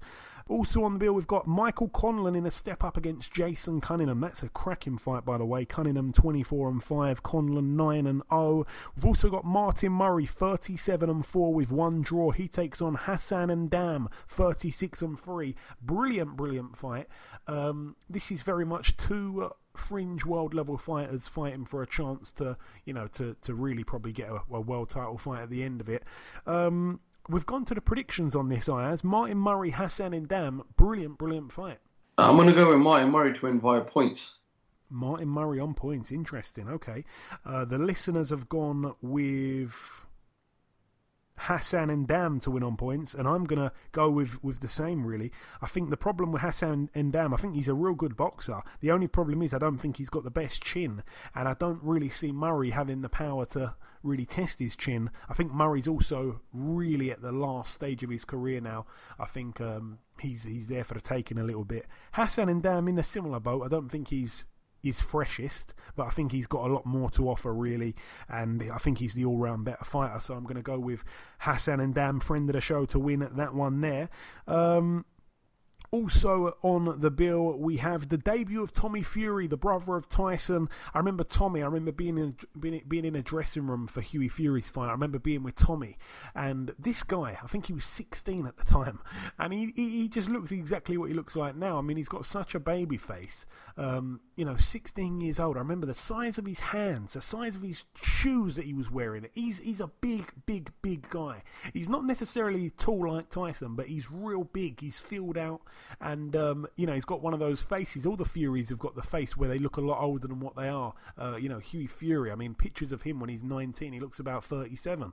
Also on the bill, we've got Michael Conlan in a step up against Jason Cunningham. That's a cracking fight, by the way. Cunningham 24 and 5, Conlan 9 and 0. We've also got Martin Murray 37 and 4 with one draw. He takes on Hassan N'Dam 36 and 3. Brilliant, brilliant fight. Um, this is very much two. Uh, fringe world level fighters fighting for a chance to you know to to really probably get a, a world title fight at the end of it um, we've gone to the predictions on this, Ayaz. Martin Murray, Hassan N'Dam. brilliant, brilliant fight. I'm going to go with Martin Murray to win via points. Martin Murray on points, interesting. Okay, uh, the listeners have gone with Hassan N'Dam to win on points, and I'm gonna go with with the same. Really, I think the problem with Hassan N'Dam, I think he's a real good boxer. The only problem is I don't think he's got the best chin, and I don't really see Murray having the power to really test his chin. I think Murray's also really at the last stage of his career now. I think um, he's he's there for the taking a little bit. Hassan N'Dam in a similar boat. I don't think he's is freshest, but I think he's got a lot more to offer, really. And I think he's the all round better fighter. So I'm going to go with Hassan N'Dam, friend of the show, to win that one there. Um, also on the bill, we have the debut of Tommy Fury, the brother of Tyson. I remember Tommy. I remember being in being, being in a dressing room for Hughie Fury's fight. I remember being with Tommy, and this guy. I think he was 16 at the time, and he he, he just looks exactly what he looks like now. I mean, he's got such a baby face. Um, you know, 16 years old. I remember the size of his hands, the size of his shoes that he was wearing. He's he's a big, big, big guy. He's not necessarily tall like Tyson, but he's real big. He's filled out and um, you know he's got one of those faces. All the Furies have got the face where they look a lot older than what they are. Uh, you know, Hughie Fury. I mean, pictures of him when he's 19, he looks about 37.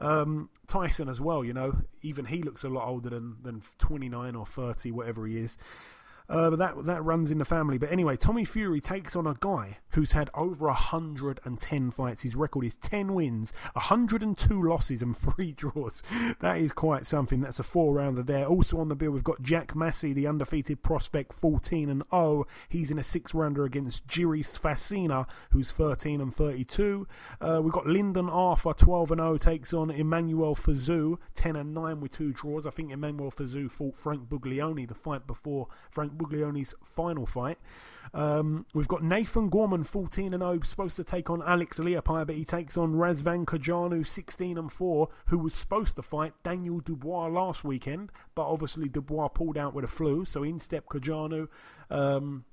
Um, Tyson as well. You know, even he looks a lot older than than 29 or 30, whatever he is. Uh, but that that runs in the family. But anyway, Tommy Fury takes on a guy who's had over 110 fights. His record is 10 wins, 102 losses, and three draws. That is quite something. That's a four rounder there. Also on the bill, we've got Jack Massey, the undefeated prospect, 14 and 0. He's in a six rounder against Jiri Svacina, who's 13 and 32. Uh, we've got Lyndon Arthur, 12 and 0, takes on Emmanuel Fiziev, 10 and 9 with two draws. I think Emmanuel Fiziev fought Frank Buglioni the fight before Frank Buglioni's final fight. Um, we've got Nathan Gorman, 14 and 0, supposed to take on Alex Leapai, but he takes on Razvan Cojanu, 16 and 4, who was supposed to fight Daniel Dubois last weekend, but obviously Dubois pulled out with a flu, so in step Cojanu. Um,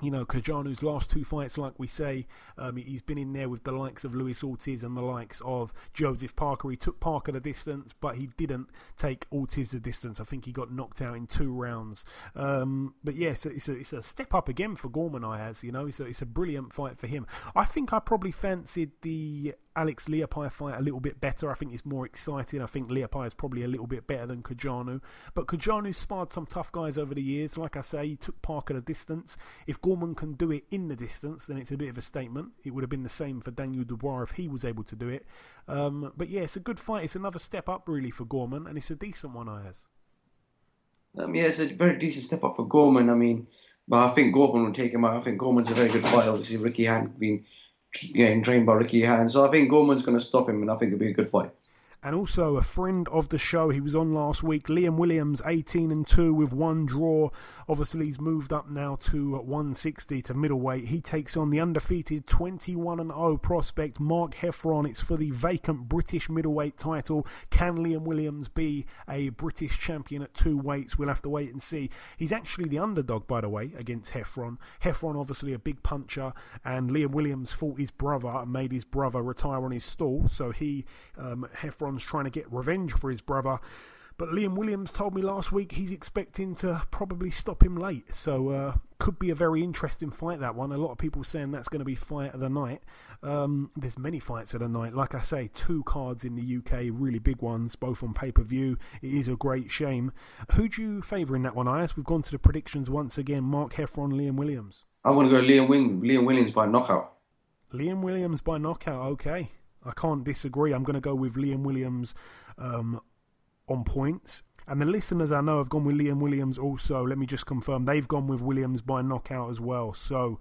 you know, Cojanu's last two fights, like we say, um, he's been in there with the likes of Luis Ortiz and the likes of Joseph Parker. He took Parker the distance, but he didn't take Ortiz the distance. I think he got knocked out in two rounds. Um, but yes, yeah, it's, a, it's a step up again for Gorman, Ayaz. You know, it's it's a brilliant fight for him. I think I probably fancied the Alex Leapai fight a little bit better. I think it's more exciting. I think Leapai is probably a little bit better than Cojanu. But Cojanu sparred some tough guys over the years. Like I say, he took Parker the distance. If Gorman can do it in the distance, then it's a bit of a statement. It would have been the same for Daniel Dubois if he was able to do it. Um, but yeah, it's a good fight. It's another step up really for Gorman, and it's a decent one, Ayaz. Um, yeah, it's a very decent step up for Gorman. I mean, but I think Gorman will take him out. I think Gorman's a very good fighter. Obviously, Ricky Hatton being getting trained by Ricky Hatton. So I think Gorman's going to stop him, and I think it'll be a good fight. And also a friend of the show, he was on last week, Liam Williams, 18 and 2 with one draw. Obviously, he's moved up now to 160 to middleweight. He takes on the undefeated 21 and 0 prospect Mark Heffron. It's for the vacant British middleweight title. Can Liam Williams be a British champion at two weights? We'll have to wait and see. He's actually the underdog, by the way, against Heffron. Heffron, obviously, a big puncher, and Liam Williams fought his brother and made his brother retire on his stall. So he, um, Heffron, trying to get revenge for his brother. But Liam Williams told me last week he's expecting to probably stop him late. So uh, could be a very interesting fight that one. A lot of people saying that's going to be fight of the night. Um, there's many fights of the night. Like I say, two cards in the UK, really big ones, both on pay per view. It is a great shame. Who do you favour in that one, Ayaz? We've gone to the predictions once again. Mark Heffron, Liam Williams. I want to go Liam, Wing, Liam Williams by knockout. Liam Williams by knockout. Okay. I can't disagree. I'm going to go with Liam Williams um, on points. And the listeners I know have gone with Liam Williams also. Let me just confirm they've gone with Williams by knockout as well. So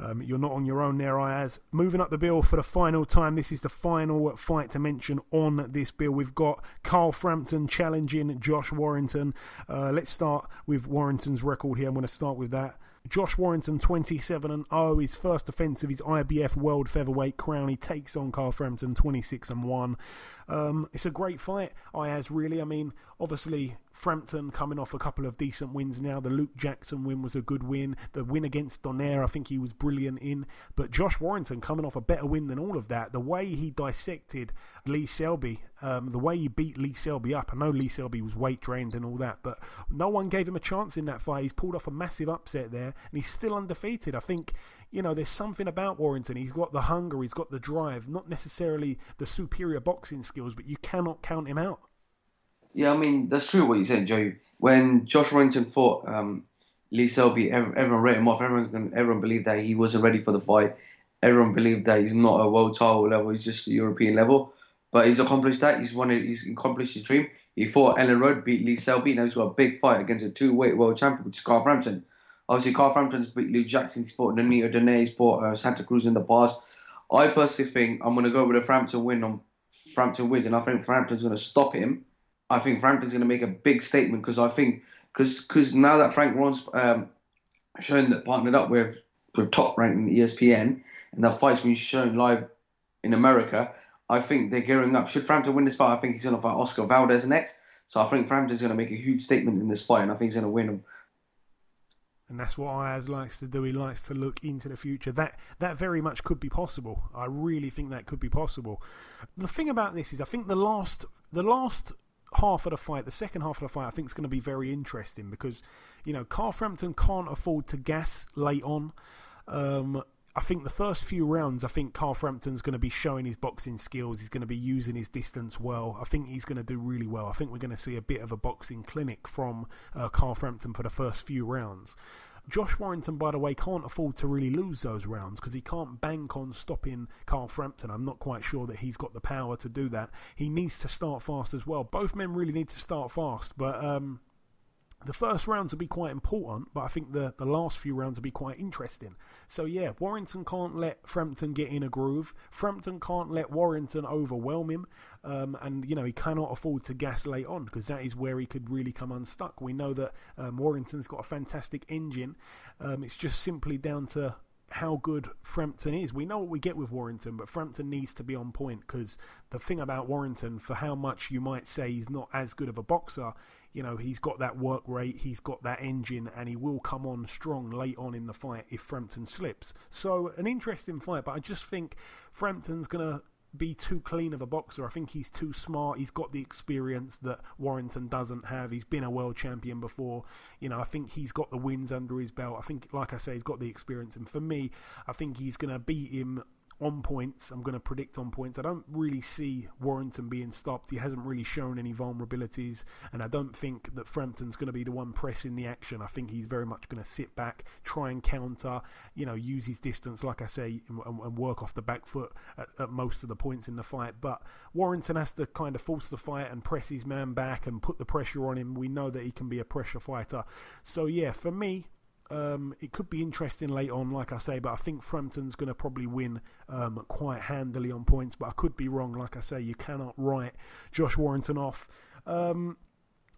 um, you're not on your own there, Ayaz. Moving up the bill for the final time. This is the final fight to mention on this bill. We've got Carl Frampton challenging Josh Warrington. Uh, let's start with Warrington's record here. I'm going to start with that. Josh Warrington 27 and 0, his first defence of his IBF World Featherweight crown. He takes on Carl Frampton 26 and 1. Um, it's a great fight, Ayaz, really. I mean, obviously, Frampton coming off a couple of decent wins now. The Luke Jackson win was a good win. The win against Donaire, I think he was brilliant in. But Josh Warrington coming off a better win than all of that. The way he dissected Lee Selby, um, the way he beat Lee Selby up. I know Lee Selby was weight drained and all that, but no one gave him a chance in that fight. He's pulled off a massive upset there, and he's still undefeated. I think you know, there's something about Warrington. He's got the hunger, he's got the drive, not necessarily the superior boxing skills, but you cannot count him out. Yeah, I mean, that's true what you said, Joe. When Josh Warrington fought um, Lee Selby, everyone wrote him off. Everyone, everyone believed that he wasn't ready for the fight. Everyone believed that he's not a world title level, he's just a European level. But he's accomplished that. He's won. He's accomplished his dream. He fought Elland Road, beat Lee Selby. Now he's got a big fight against a two-weight world champion, which is Carl Frampton. Obviously, Carl Frampton's beat Luke Jackson. He's fought Nonito Donaire. He's fought uh, Santa Cruz in the past. I personally think I'm going to go with a Frampton win on Frampton win, and I think Frampton's going to stop him. I think Frampton's going to make a big statement because I think because because now that Frank Warren's um, shown that partnered up with with top ranking ESPN and that fight's been shown live in America, I think they're gearing up. Should Frampton win this fight, I think he's going to fight Oscar Valdez next. So I think Frampton's going to make a huge statement in this fight, and I think he's going to win him and that's what Ayaz likes to do. He likes to look into the future. That that very much could be possible. I really think that could be possible. The thing about this is, I think the last the last half of the fight, the second half of the fight, I think is going to be very interesting because you know Carl Frampton can't afford to gas late on. Um, I think the first few rounds, I think Carl Frampton's going to be showing his boxing skills. He's going to be using his distance well. I think he's going to do really well. I think we're going to see a bit of a boxing clinic from uh, Carl Frampton for the first few rounds. Josh Warrington, by the way, can't afford to really lose those rounds because he can't bank on stopping Carl Frampton. I'm not quite sure that he's got the power to do that. He needs to start fast as well. Both men really need to start fast, but um, the first rounds will be quite important, but I think the, the last few rounds will be quite interesting. So yeah, Warrington can't let Frampton get in a groove. Frampton can't let Warrington overwhelm him, um, and you know he cannot afford to gas late on because that is where he could really come unstuck. We know that um, Warrington's got a fantastic engine. Um, it's just simply down to how good Frampton is. We know what we get with Warrington, but Frampton needs to be on point because the thing about Warrington, for how much you might say he's not as good of a boxer, you know, he's got that work rate, he's got that engine, and he will come on strong late on in the fight if Frampton slips. So, an interesting fight, but I just think Frampton's going to be too clean of a boxer. I think he's too smart. He's got the experience that Warrington doesn't have. He's been a world champion before. You know, I think he's got the wins under his belt. I think, like I say, he's got the experience. And for me, I think he's going to beat him on points. I'm going to predict on points. I don't really see Warrington being stopped. He hasn't really shown any vulnerabilities, and I don't think that Frampton's going to be the one pressing the action. I think he's very much going to sit back, try and counter, you know, use his distance, like I say, and, and work off the back foot at, at, most of the points in the fight. But Warrington has to kind of force the fight and press his man back and put the pressure on him. We know that he can be a pressure fighter. So yeah, for me, Um, it could be interesting late on, like I say, but I think Frampton's going to probably win um, quite handily on points. But I could be wrong. Like I say, you cannot write Josh Warrington off. Um,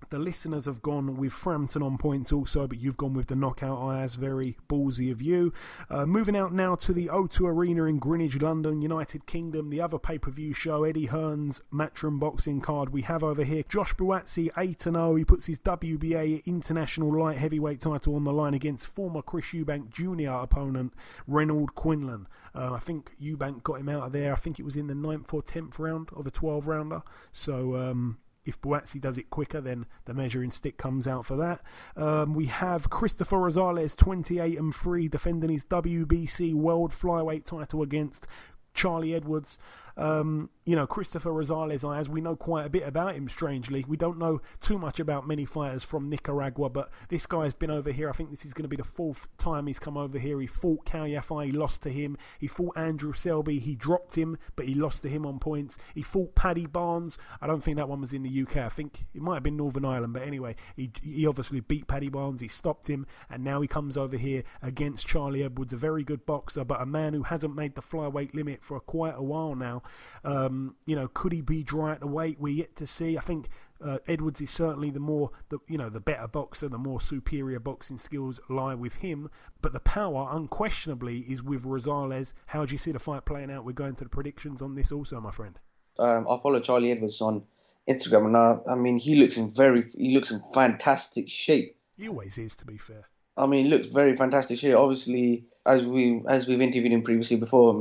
the listeners have gone with Frampton on points also, but you've gone with the knockout Ayaz. Very ballsy of you. Uh, moving out now to the O2 Arena in Greenwich, London, United Kingdom. The other pay per view show, Eddie Hearn's Matchroom boxing card we have over here. Josh Buatsi 8 0. He puts his WBA International Light Heavyweight title on the line against former Chris Eubank Jr. opponent Reynold Quinlan. Uh, I think Eubank got him out of there. I think it was in the ninth or tenth round of a 12 rounder. So, um, if Buatsi does it quicker, then the measuring stick comes out for that. Um, we have Christopher Rosales, 28 and 3, defending his WBC World Flyweight title against Charlie Edwards. Um, you know, Christopher Rosales, as we know quite a bit about him, strangely. We don't know too much about many fighters from Nicaragua, but this guy's been over here. I think this is going to be the fourth time he's come over here. He fought Cal Yafai, he lost to him. He fought Andrew Selby, he dropped him, but he lost to him on points. He fought Paddy Barnes. I don't think that one was in the UK. I think it might have been Northern Ireland, but anyway, he, he obviously beat Paddy Barnes. He stopped him, and now he comes over here against Charlie Edwards, a very good boxer, but a man who hasn't made the flyweight limit for quite a while now. Um, you know, could he be dry at the weight? We're yet to see. I think uh, Edwards is certainly the more, the you know, the better boxer. The more superior boxing skills lie with him, but the power, unquestionably, is with Rosales. How do you see the fight playing out? We're going to the predictions on this also, my friend. Um, I follow Charlie Edwards on Instagram, and I, I mean, he looks in very, he looks in fantastic shape. He always is, to be fair. I mean, he looks very fantastic shape. Obviously, as we as we've interviewed him previously before,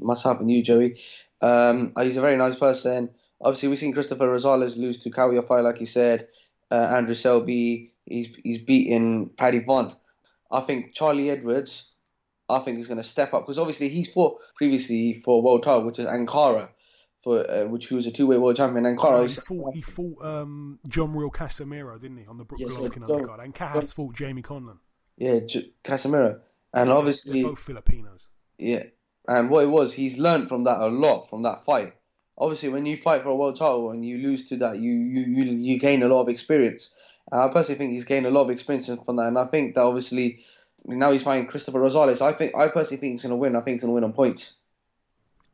myself and you, Joey, um, he's a very nice person. Obviously, we've seen Christopher Rosales lose to Cal Yafai, like you said. Uh, Andrew Selby, he's he's beaten Paddy Bond. I think Charlie Edwards, I think he's going to step up because obviously he's fought previously for world title, which is Ankara, for uh, which he was a two-way world champion. Ankara, oh, he fought, he fought um, John Riel Casimero, didn't he, on the Brook yes, yeah, undercard? And Cass fought Jamie Conlan. Yeah, J- Casimero, and yeah, obviously both Filipinos. Yeah, and what it was, he's learned from that a lot from that fight. Obviously, when you fight for a world title and you lose to that, you you you, you gain a lot of experience. And I personally think he's gained a lot of experience from that, and I think that obviously now he's fighting Cristofer Rosales. I think I personally think he's going to win. I think he's going to win on points.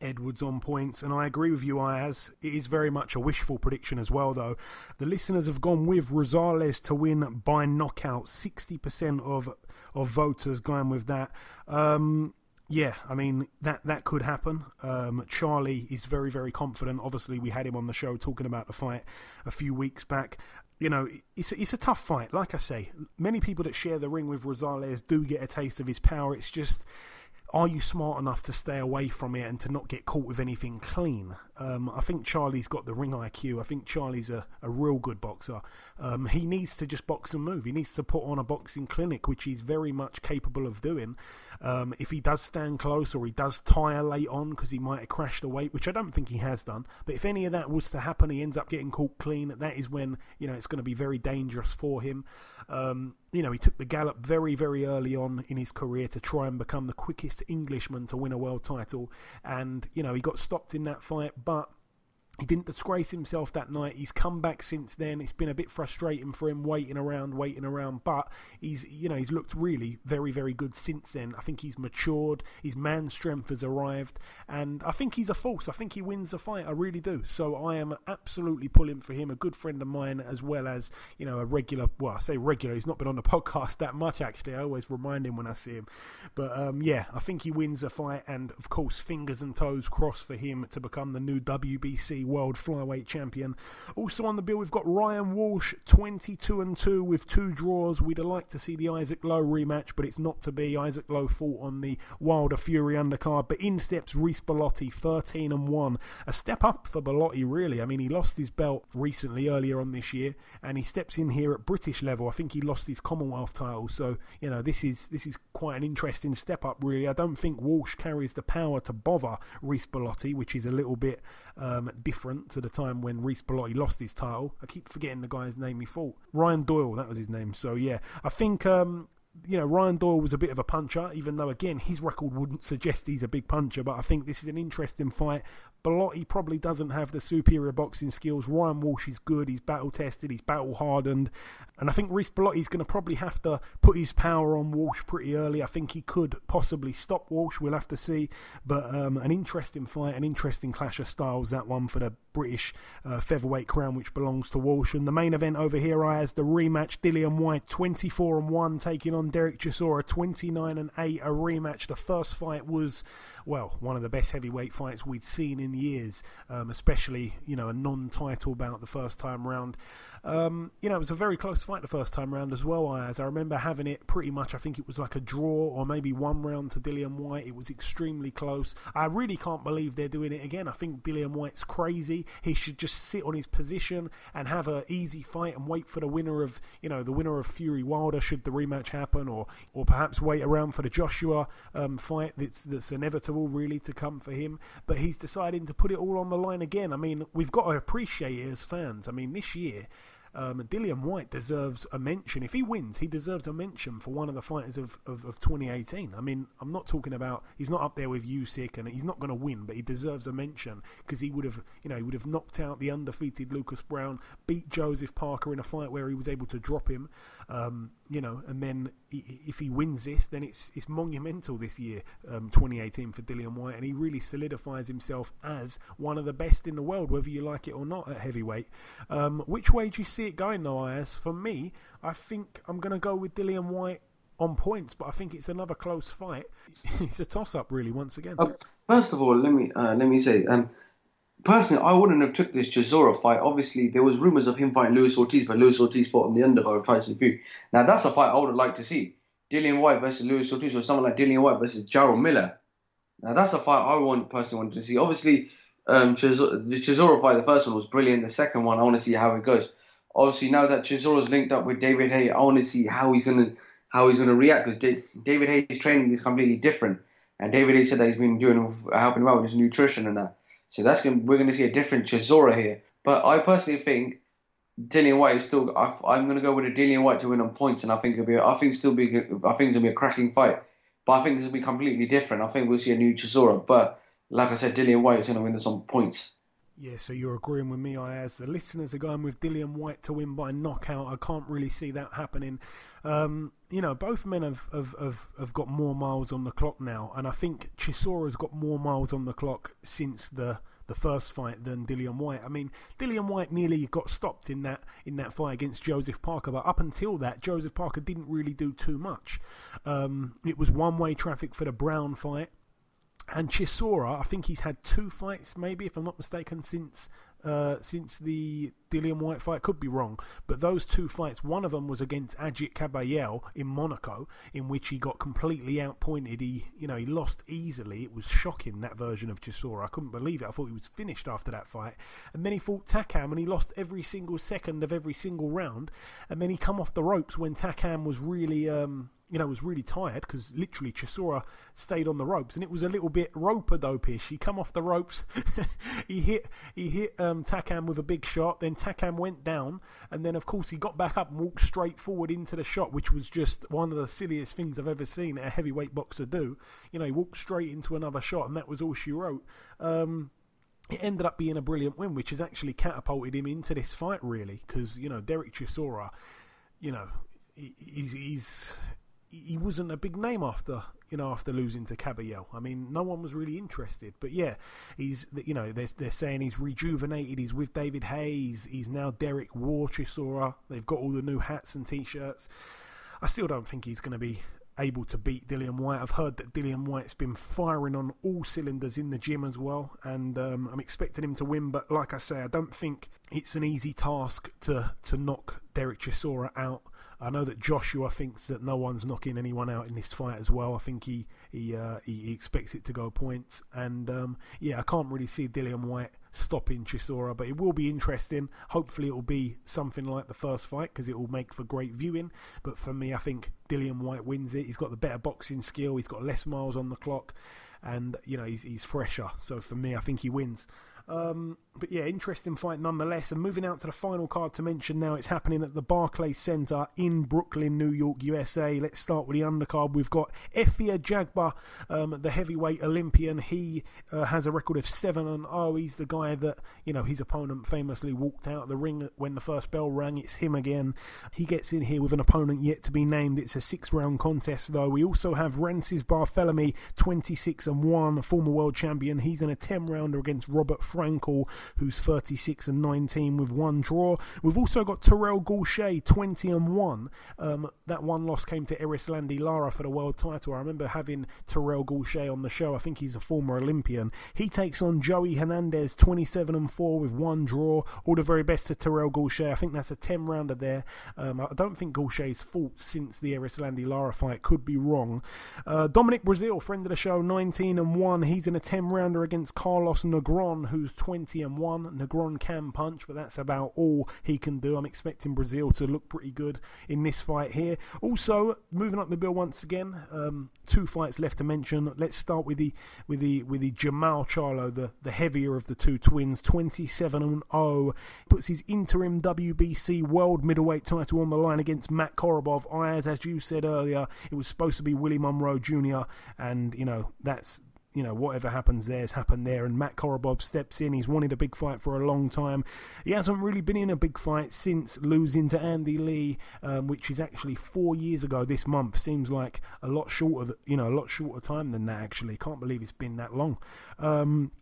Edwards on points, and I agree with you, Ayaz. It is very much a wishful prediction as well, though. The listeners have gone with Rosales to win by knockout. 60% of of voters going with that. Um, yeah, I mean that that could happen. Um, Charlie is very very confident. Obviously, we had him on the show talking about the fight a few weeks back. You know, it's it's a tough fight. Like I say, many people that share the ring with Rosales do get a taste of his power. It's just are you smart enough to stay away from it and to not get caught with anything clean? Um, I think Charlie's got the ring IQ. I think Charlie's a, a real good boxer. Um, he needs to just box and move. He needs to put on a boxing clinic, which he's very much capable of doing. Um, if he does stand close or he does tire late on because he might have crashed the weight, which I don't think he has done. But if any of that was to happen, he ends up getting caught clean. That is when you know it's going to be very dangerous for him. Um, you know, he took the gallop very, very early on in his career to try and become the quickest Englishman to win a world title, and you know he got stopped in that fight, but he didn't disgrace himself that night. He's come back since then. It's been a bit frustrating for him waiting around, waiting around, but he's you know he's looked really very very good since then. I think he's matured. His man strength has arrived, and I think he's a force. I think he wins the fight. I really do. So I am absolutely pulling for him. A good friend of mine, as well as you know a regular. Well, I say regular. He's not been on the podcast that much actually. I always remind him when I see him. But um, yeah, I think he wins the fight, and of course fingers and toes crossed for him to become the new WBC World Flyweight Champion. Also on the bill, we've got Ryan Walsh, 22 and 2 with two draws. We'd like to see the Isaac Lowe rematch, but it's not to be. Isaac Lowe fought on the Wilder Fury undercard, but in steps Reece Bellotti, 13 and 1. A step up for Bellotti, really. I mean, he lost his belt recently, earlier on this year, and he steps in here at British level. I think he lost his Commonwealth title, so you know this is this is quite an interesting step up, really. I don't think Walsh carries the power to bother Reece Bellotti, which is a little bit um, different to the time when Reece Bellotti lost his title. I keep forgetting the guy's name he fought. Ryan Doyle, that was his name. So yeah, I think um, you know, Ryan Doyle was a bit of a puncher, even though, again, his record wouldn't suggest he's a big puncher. But I think this is an interesting fight. Bellotti probably doesn't have the superior boxing skills. Ryan Walsh is good. He's battle tested. He's battle hardened. And I think Reece Bellotti's going to probably have to put his power on Walsh pretty early. I think he could possibly stop Walsh. We'll have to see. But um, an interesting fight, an interesting clash of styles, that one for the British uh, featherweight crown, which belongs to Walsh. And the main event over here, Ayaz the rematch Dillian Whyte, 24 and 1 taking on Dereck Chisora 29 and 8. A rematch. The first fight was, well, one of the best heavyweight fights we'd seen in years, um, especially, you know, a non title bout the first time round. Um, you know, it was a very close fight the first time round as well. As I remember having it pretty much, I think it was like a draw or maybe one round to Dillian Whyte. It was extremely close. I really can't believe they're doing it again. I think Dillian Whyte's crazy. He should just sit on his position and have an easy fight and wait for the winner of, you know, the winner of Fury Wilder should the rematch happen, or or perhaps wait around for the Joshua um, fight that's that's inevitable really to come for him. But he's deciding to put it all on the line again. I mean, we've got to appreciate it as fans. I mean, this year um, Dillian Whyte deserves a mention. If he wins, he deserves a mention for one of the fighters of, of, of 2018. I mean, I'm not talking about he's not up there with Usyk, and he's not going to win, but he deserves a mention because he would have, you know, he would have knocked out the undefeated Lucas Browne, beat Joseph Parker in a fight where he was able to drop him, um, you know, and then if he wins this, then it's it's monumental this year, um, 2018 for Dillian Whyte, and he really solidifies himself as one of the best in the world, whether you like it or not at heavyweight. Um, which way do you see it going, though? As for me, I think I'm going to go with Dillian Whyte on points, but I think it's another close fight. it's a toss-up, really, once again. Uh, first of all, let me uh, let me say, um, personally, I wouldn't have took this Chisora fight. Obviously, there was rumors of him fighting Luis Ortiz, but Luis Ortiz fought on the undercard of Tyson Fury. Now, that's a fight I would have liked to see. Dillian Whyte versus Luis Ortiz, or someone like Dillian Whyte versus Jarrell Miller. Now, that's a fight I want personally wanted to see. Obviously, um, Chisora, the Chisora fight, the first one was brilliant. The second one, I want to see how it goes. Obviously, now that Chisora's linked up with David Haye, I want to see how he's gonna how he's gonna react because David Haye's training is completely different. And David Haye said that he's been doing helping him out with his nutrition and that. So that's going we're going to see a different Chisora here. But I personally think Dillian Whyte is still. I, am going to go with a Dillian Whyte to win on points, and I think it'll be. I think still be. I think it's going to be a cracking fight. But I think this will be completely different. I think we'll see a new Chisora. But like I said, Dillian Whyte is going to win this on points. Yeah, so you're agreeing with me, Ayaz the listeners are going with Dillian Whyte to win by knockout. I can't really see that happening. Um, you know, both men have, have, have, have, got more miles on the clock now, and I think Chisora's got more miles on the clock since the the first fight than Dillian Whyte. I mean, Dillian Whyte nearly got stopped in that in that fight against Joseph Parker, but up until that, Joseph Parker didn't really do too much. Um, it was one way traffic for the Browne fight. And Chisora, I think he's had two fights, maybe if I'm not mistaken, since uh, since the Dillian Whyte fight. Could be wrong, but those two fights, one of them was against Agit Kabayel in Monaco, in which he got completely outpointed. He, you know, he lost easily. It was shocking that version of Chisora. I couldn't believe it. I thought he was finished after that fight. And then he fought Takam, and he lost every single second of every single round. And then he come off the ropes when Takam was really. Um, you know, was really tired because literally Chisora stayed on the ropes, and it was a little bit rope a dope-ish. He come off the ropes, he hit he hit um, Takam with a big shot. Then Takam went down, and then of course he got back up and walked straight forward into the shot, which was just one of the silliest things I've ever seen a heavyweight boxer do. You know, he walked straight into another shot, and that was all she wrote. Um, it ended up being a brilliant win, which has actually catapulted him into this fight, really, because you know Dereck Chisora, you know, he's he's he wasn't a big name after you know after losing to Kabayel. I mean, no one was really interested. But yeah, he's you know they're they're saying he's rejuvenated. He's with David Hayes. He's now Dereck War Chisora. They've got all the new hats and t-shirts. I still don't think he's going to be able to beat Dillian Whyte. I've heard that Dillian Whyte's been firing on all cylinders in the gym as well, and um, I'm expecting him to win. But like I say, I don't think it's an easy task to to knock Dereck Chisora out. I know that Joshua thinks that no one's knocking anyone out in this fight as well. I think he he uh, he, he, expects it to go points, and um, yeah, I can't really see Dillian Whyte stopping Chisora, but it will be interesting. Hopefully, it will be something like the first fight because it will make for great viewing. But for me, I think Dillian Whyte wins it. He's got the better boxing skill. He's got less miles on the clock, and you know he's, he's fresher. So for me, I think he wins. Um, but yeah, interesting fight nonetheless. And moving out to the final card to mention now, it's happening at the Barclays Center in Brooklyn, New York, USA. Let's start with the undercard. We've got Efe Ajagba, um, the heavyweight Olympian. He uh, has a record of 7 and 0. He's the guy that, you know, his opponent famously walked out of the ring when the first bell rang. It's him again. He gets in here with an opponent yet to be named. It's a six round contest, though. We also have Rances Barthelemy, 26 and 1, former world champion. He's in a 10 rounder against Robert Frankel, who's 36 and 19 with one draw. We've also got Terrell Gausha, 20 and 1. Um, that one loss came to Erislandy Lara for the world title. I remember having Terrell Gausha on the show. I think he's a former Olympian. He takes on Joey Hernandez, 27 and 4 with one draw. All the very best to Terrell Gausha. I think that's a 10 rounder there. Um, I don't think Gausha's fought since the Erislandy Lara fight. Could be wrong. Uh, Dominic Breazeale, friend of the show, 19 and 1. He's in a 10 rounder against Carlos Negron, who's 20 and 1. Negron can punch, but that's about all he can do. I'm expecting Breazeale to look pretty good in this fight here. Also, moving up the bill once again, um, two fights left to mention. Let's start with the with the with the Jermall Charlo, the, the heavier of the two twins, 27 and 0. Puts his interim WBC World Middleweight title on the line against Matt Korobov. As as you said earlier, it was supposed to be Willie Monroe Jr. and you know that's you know, whatever happens there has happened there. And Matt Korobov steps in. He's wanted a big fight for a long time. He hasn't really been in a big fight since losing to Andy Lee, um, which is actually four years ago this month. Seems like a lot shorter, you know, a lot shorter time than that. Actually, can't believe it's been that long. Um,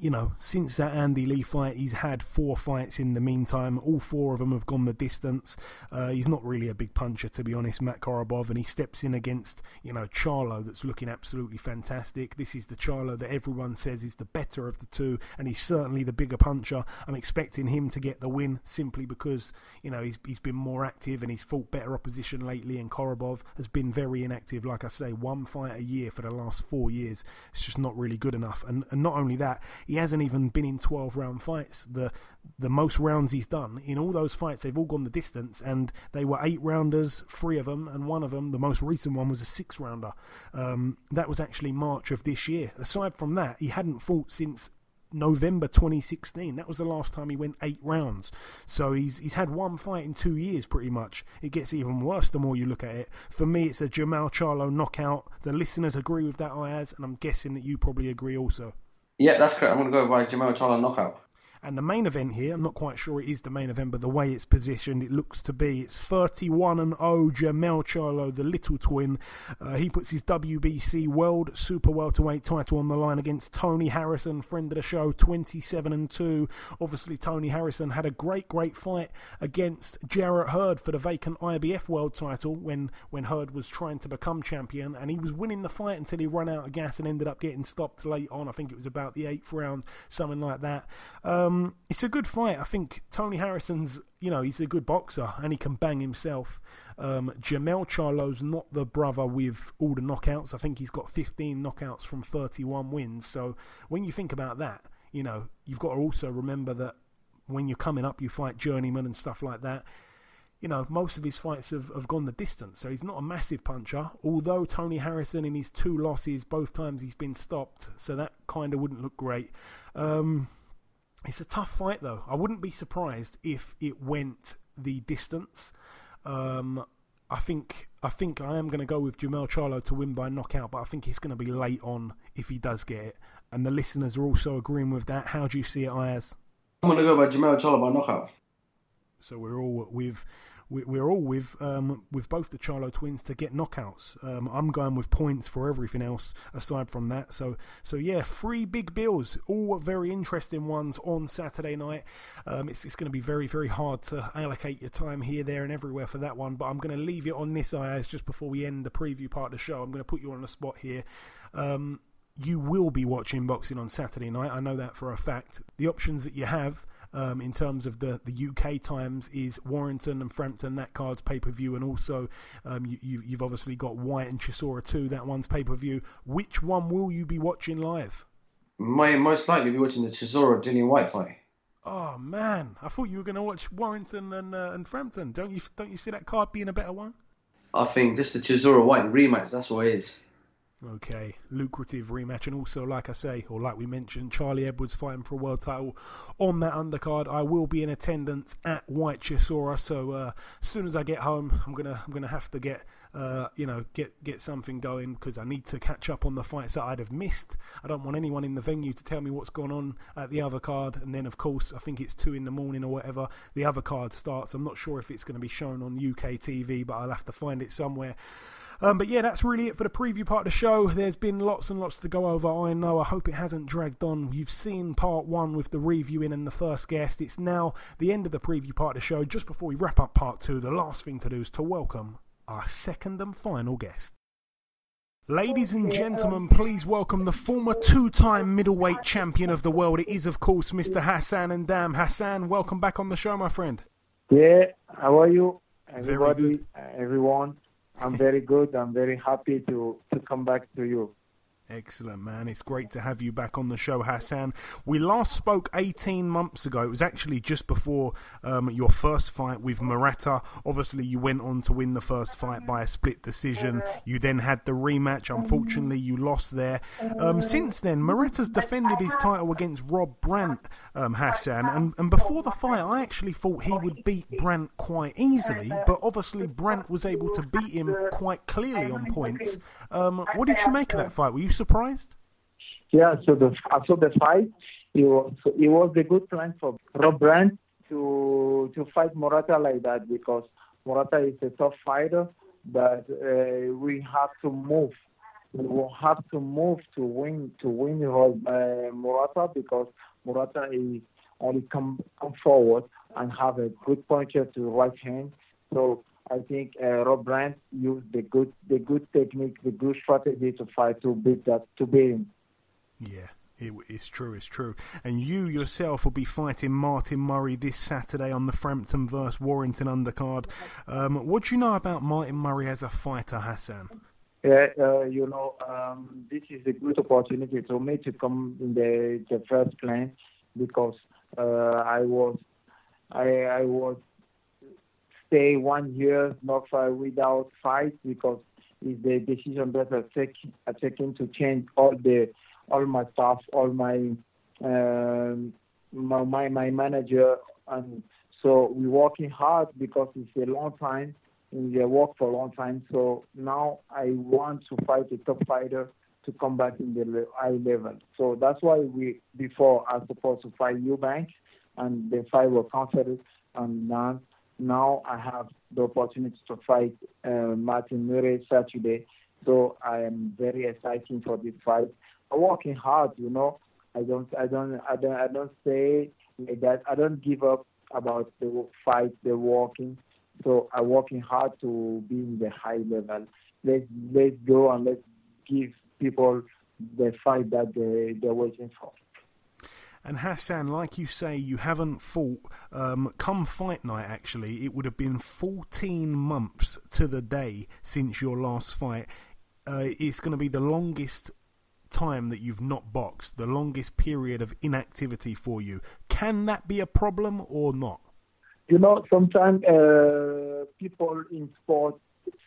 you know, since that Andy Lee fight, he's had four fights in the meantime. All four of them have gone the distance. Uh, he's not really a big puncher, to be honest, Matt Korobov, and he steps in against, you know, Charlo, that's looking absolutely fantastic. This is the Charlo that everyone says is the better of the two, and he's certainly the bigger puncher. I'm expecting him to get the win simply because, you know, he's, he's been more active and he's fought better opposition lately, and Korobov has been very inactive. Like I say, one fight a year for the last four years. It's just not really good enough. And, and not only that, he hasn't even been in 12 round fights. The the most rounds he's done in all those fights, they've all gone the distance, and they were eight rounders, three of them, and one of them, the most recent one, was a six rounder. Um, that was actually March of this year. Aside from that, he hadn't fought since November 2016. That was the last time he went eight rounds. So he's he's had one fight in two years, pretty much. It gets even worse the more you look at it. For me, it's a Jermall Charlo knockout. The listeners agree with that, Ayaz, and I'm guessing that you probably agree also. Yeah, that's correct. I'm going to go by Jermall Charlo knockout. And the main event here, I'm not quite sure it is the main event, but the way it's positioned, it looks to be. It's 31 and 0 Jermell Charlo, the little twin. Uh, he puts his WBC World Super Welterweight title on the line against Tony Harrison, friend of the show, 27 and 2. Obviously, Tony Harrison had a great, great fight against Jarrett Hurd for the vacant IBF World title when, when Hurd was trying to become champion, and he was winning the fight until he ran out of gas and ended up getting stopped late on. I think it was about the eighth round, something like that. Um, um, it's a good fight. I think Tony Harrison's, you know, he's a good boxer and he can bang himself. Um, Jermell Charlo's not the brother with all the knockouts. I think he's got 15 knockouts from 31 wins. So when you think about that, you know, you've got to also remember that when you're coming up, you fight journeyman and stuff like that. You know, most of his fights have, have gone the distance, so he's not a massive puncher. Although Tony Harrison, in his two losses, both times he's been stopped, so that kind of wouldn't look great. Um, it's a tough fight, though. I wouldn't be surprised if it went the distance. Um, I think I think I am going to go with Jermell Charlo to win by knockout, but I think it's going to be late on if he does get it. And the listeners are also agreeing with that. How do you see it, Ayaz? I'm going to go by Jermell Charlo by knockout. So we're all with we're all with um, with both the Charlo twins to get knockouts. Um, I'm going with points for everything else aside from that. So so yeah, three big bills, all very interesting ones on Saturday night. Um, it's it's going to be very very hard to allocate your time here, there, and everywhere for that one. But I'm going to leave it on this Ayaz just before we end the preview part of the show. I'm going to put you on the spot here. Um, you will be watching boxing on Saturday night. I know that for a fact. The options that you have um, in terms of the, the UK times is Warrington and Frampton, that card's pay per view, and also um, you, you've obviously got Whyte and Chisora too, that one's pay per view. Which one will you be watching live? May most likely be watching the Chisora Dillian Whyte fight. Oh man, I thought you were going to watch Warrington and uh, and Frampton. Don't you don't you see that card being a better one? I think just the Chisora Whyte rematch. That's what it is. Okay, lucrative rematch, and also, like I say, or like we mentioned, Charlie Edwards fighting for a world title on that undercard. I will be in attendance at Whyte Chisora, so uh, as soon as I get home, I'm gonna I'm gonna have to get uh, you know get get something going because I need to catch up on the fights that I'd have missed. I don't want anyone in the venue to tell me what's going on at the other card, and then of course I think it's two in the morning or whatever. The other card starts. I'm not sure if it's going to be shown on UK TV, but I'll have to find it somewhere. Um, but yeah, that's really it for the preview part of the show. There's been lots and lots to go over. I know. I hope it hasn't dragged on. You've seen part one with the reviewing and the first guest. It's now the end of the preview part of the show. Just before we wrap up part two, the last thing to do is to welcome our second and final guest. Ladies and gentlemen, please welcome the former two time middleweight champion of the world. It is, of course, Mr. Hassan N'Dam. Hassan, welcome back on the show, my friend. Yeah, how are you? Very Everybody, everyone. I'm very good. I'm very happy to, to come back to you. Excellent, man. It's great to have you back on the show, Hassan. We last spoke 18 months ago. It was actually just before um, your first fight with Murata. Obviously, you went on to win the first fight by a split decision. You then had the rematch. Unfortunately, you lost there. Um, since then, Murata's defended his title against Rob Brandt, um, Hassan. And, and before the fight, I actually thought he would beat Brandt quite easily. But obviously, Brandt was able to beat him quite clearly on points. Um, what did you make of that fight? Were you surprised? Yeah, so the after the fight, it was it was a good plan for Rob Brandt to to fight Morata like that because Morata is a tough fighter, but uh, we have to move. We will have to move to win to win uh, Morata because Morata is only come come forward and have a good puncher to the right hand. So I think uh, Rob Brandt used the good the good technique, the good strategy to fight to beat that to beat him. Yeah. It, it's true, it's true. And you yourself will be fighting Martin Murray this Saturday on the Frampton vs Warrington undercard. Um, what do you know about Martin Murray as a fighter, Hassan? Yeah, uh, you know, um, this is a good opportunity for me to come in the, the first plan because uh, I was I, I was stay one year not uh, without fight because it's the decision that I take I taken to change all the all my staff, all my um, my, my my manager, and so we're working hard because it's a long time. We work for a long time. So now I want to fight a top fighter to come back in the high level. So that's why we before I supposed to fight Eubank, and the fight was cancelled, and now now I have the opportunity to fight uh, Martin Murray Saturday. So I am very excited for this fight. I'm working hard, you know. I don't, I don't, I don't, I don't say that. I don't give up about the fight, the walking. So I'm working hard to be in the high level. Let's let's go and let's give people the fight that they they're waiting for. And Hassan, like you say, you haven't fought. Um, come fight night, actually, it would have been 14 months to the day since your last fight. Uh, it's going to be the longest time that you've not boxed, the longest period of inactivity for you. Can that be a problem or not? You know, sometimes uh, people in sport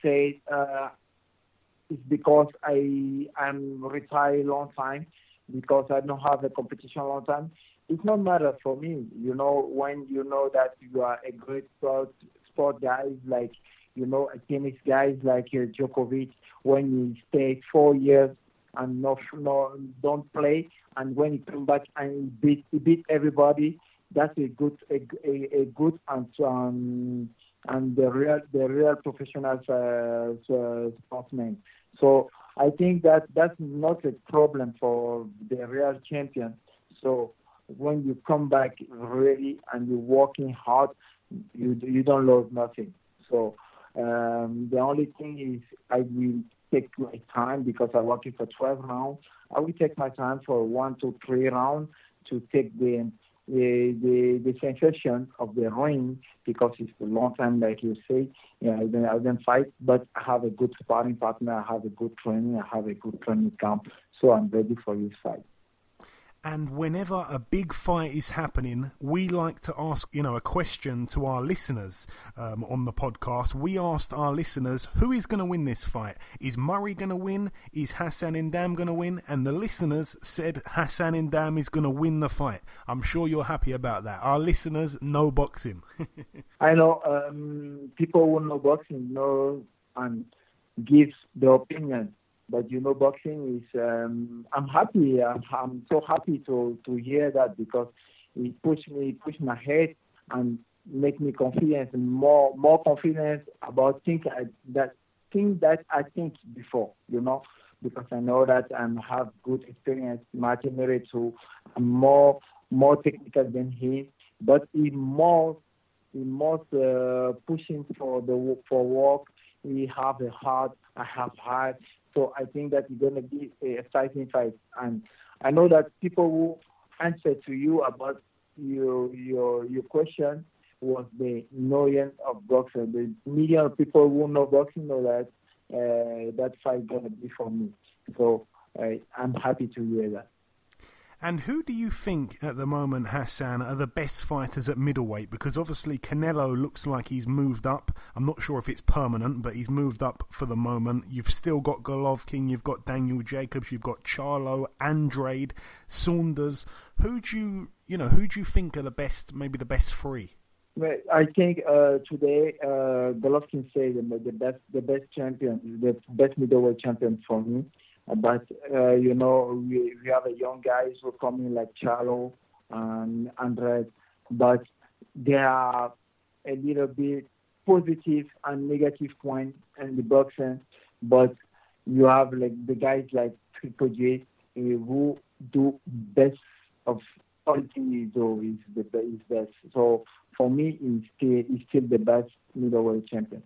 say uh, it's because I am retired a long time because I don't have a competition long time. It's not matter for me. You know, when you know that you are a great sport sport guys like you know a tennis guys like uh, Djokovic, when you stay four years and no, no don't play, and when you come back and you beat you beat everybody, that's a good a, a, a good and um, and the real the real professional uh, uh, sportsmen. So I think that that's not a problem for the real champion. So when you come back really and you're working hard, you you don't lose nothing. So um, the only thing is I will take my time because I'm working for 12 rounds. I will take my time for one to three rounds to take the the, the the sensation of the ring because it's a long time, like you say. Yeah, I don't, I don't fight, but I have a good sparring partner. I have a good training. I have a good training camp, so I'm ready for this fight. And whenever a big fight is happening, we like to ask, you know, a question to our listeners um, on the podcast. We asked our listeners, who is going to win this fight? Is Murray going to win? Is Hassan N'Dam going to win? And the listeners said Hassan N'Dam is going to win the fight. I'm sure you're happy about that. Our listeners know boxing. I know um, people who know boxing know and give their opinion but you know, boxing is. Um, I'm happy. I'm, I'm so happy to to hear that because it pushed me, pushed my head, and make me confident, more more confident about think I, that thing that I think before. You know, because I know that I have good experience. Martin Murray too. I'm more more technical than he, but he more he more uh, pushing for the for work. He have a heart. I have heart. So I think that it's going to be a exciting fight. And I know that people who answer to you about your your your question was the knowing of boxing. The million people who know boxing know that uh, that fight going to be for me. So uh, I'm happy to hear that. And who do you think at the moment, Hassan, are the best fighters at middleweight? Because obviously Canelo looks like he's moved up. I'm not sure if it's permanent, but he's moved up for the moment. You've still got Golovkin, you've got Daniel Jacobs, you've got Charlo, Andrade, Saunders. Who do you, you know, who do you think are the best? Maybe the best three. I think uh, today uh, Golovkin said the best, the best champion, the best middleweight champion for me. But uh, you know, we, we have a young guys who come in like Charlo and Andrade, but there are a little bit positive and negative point in the boxing. But you have like the guys like Triple J uh, who do best of all things do is the is best. So for me, he's still he's still the best middleweight champion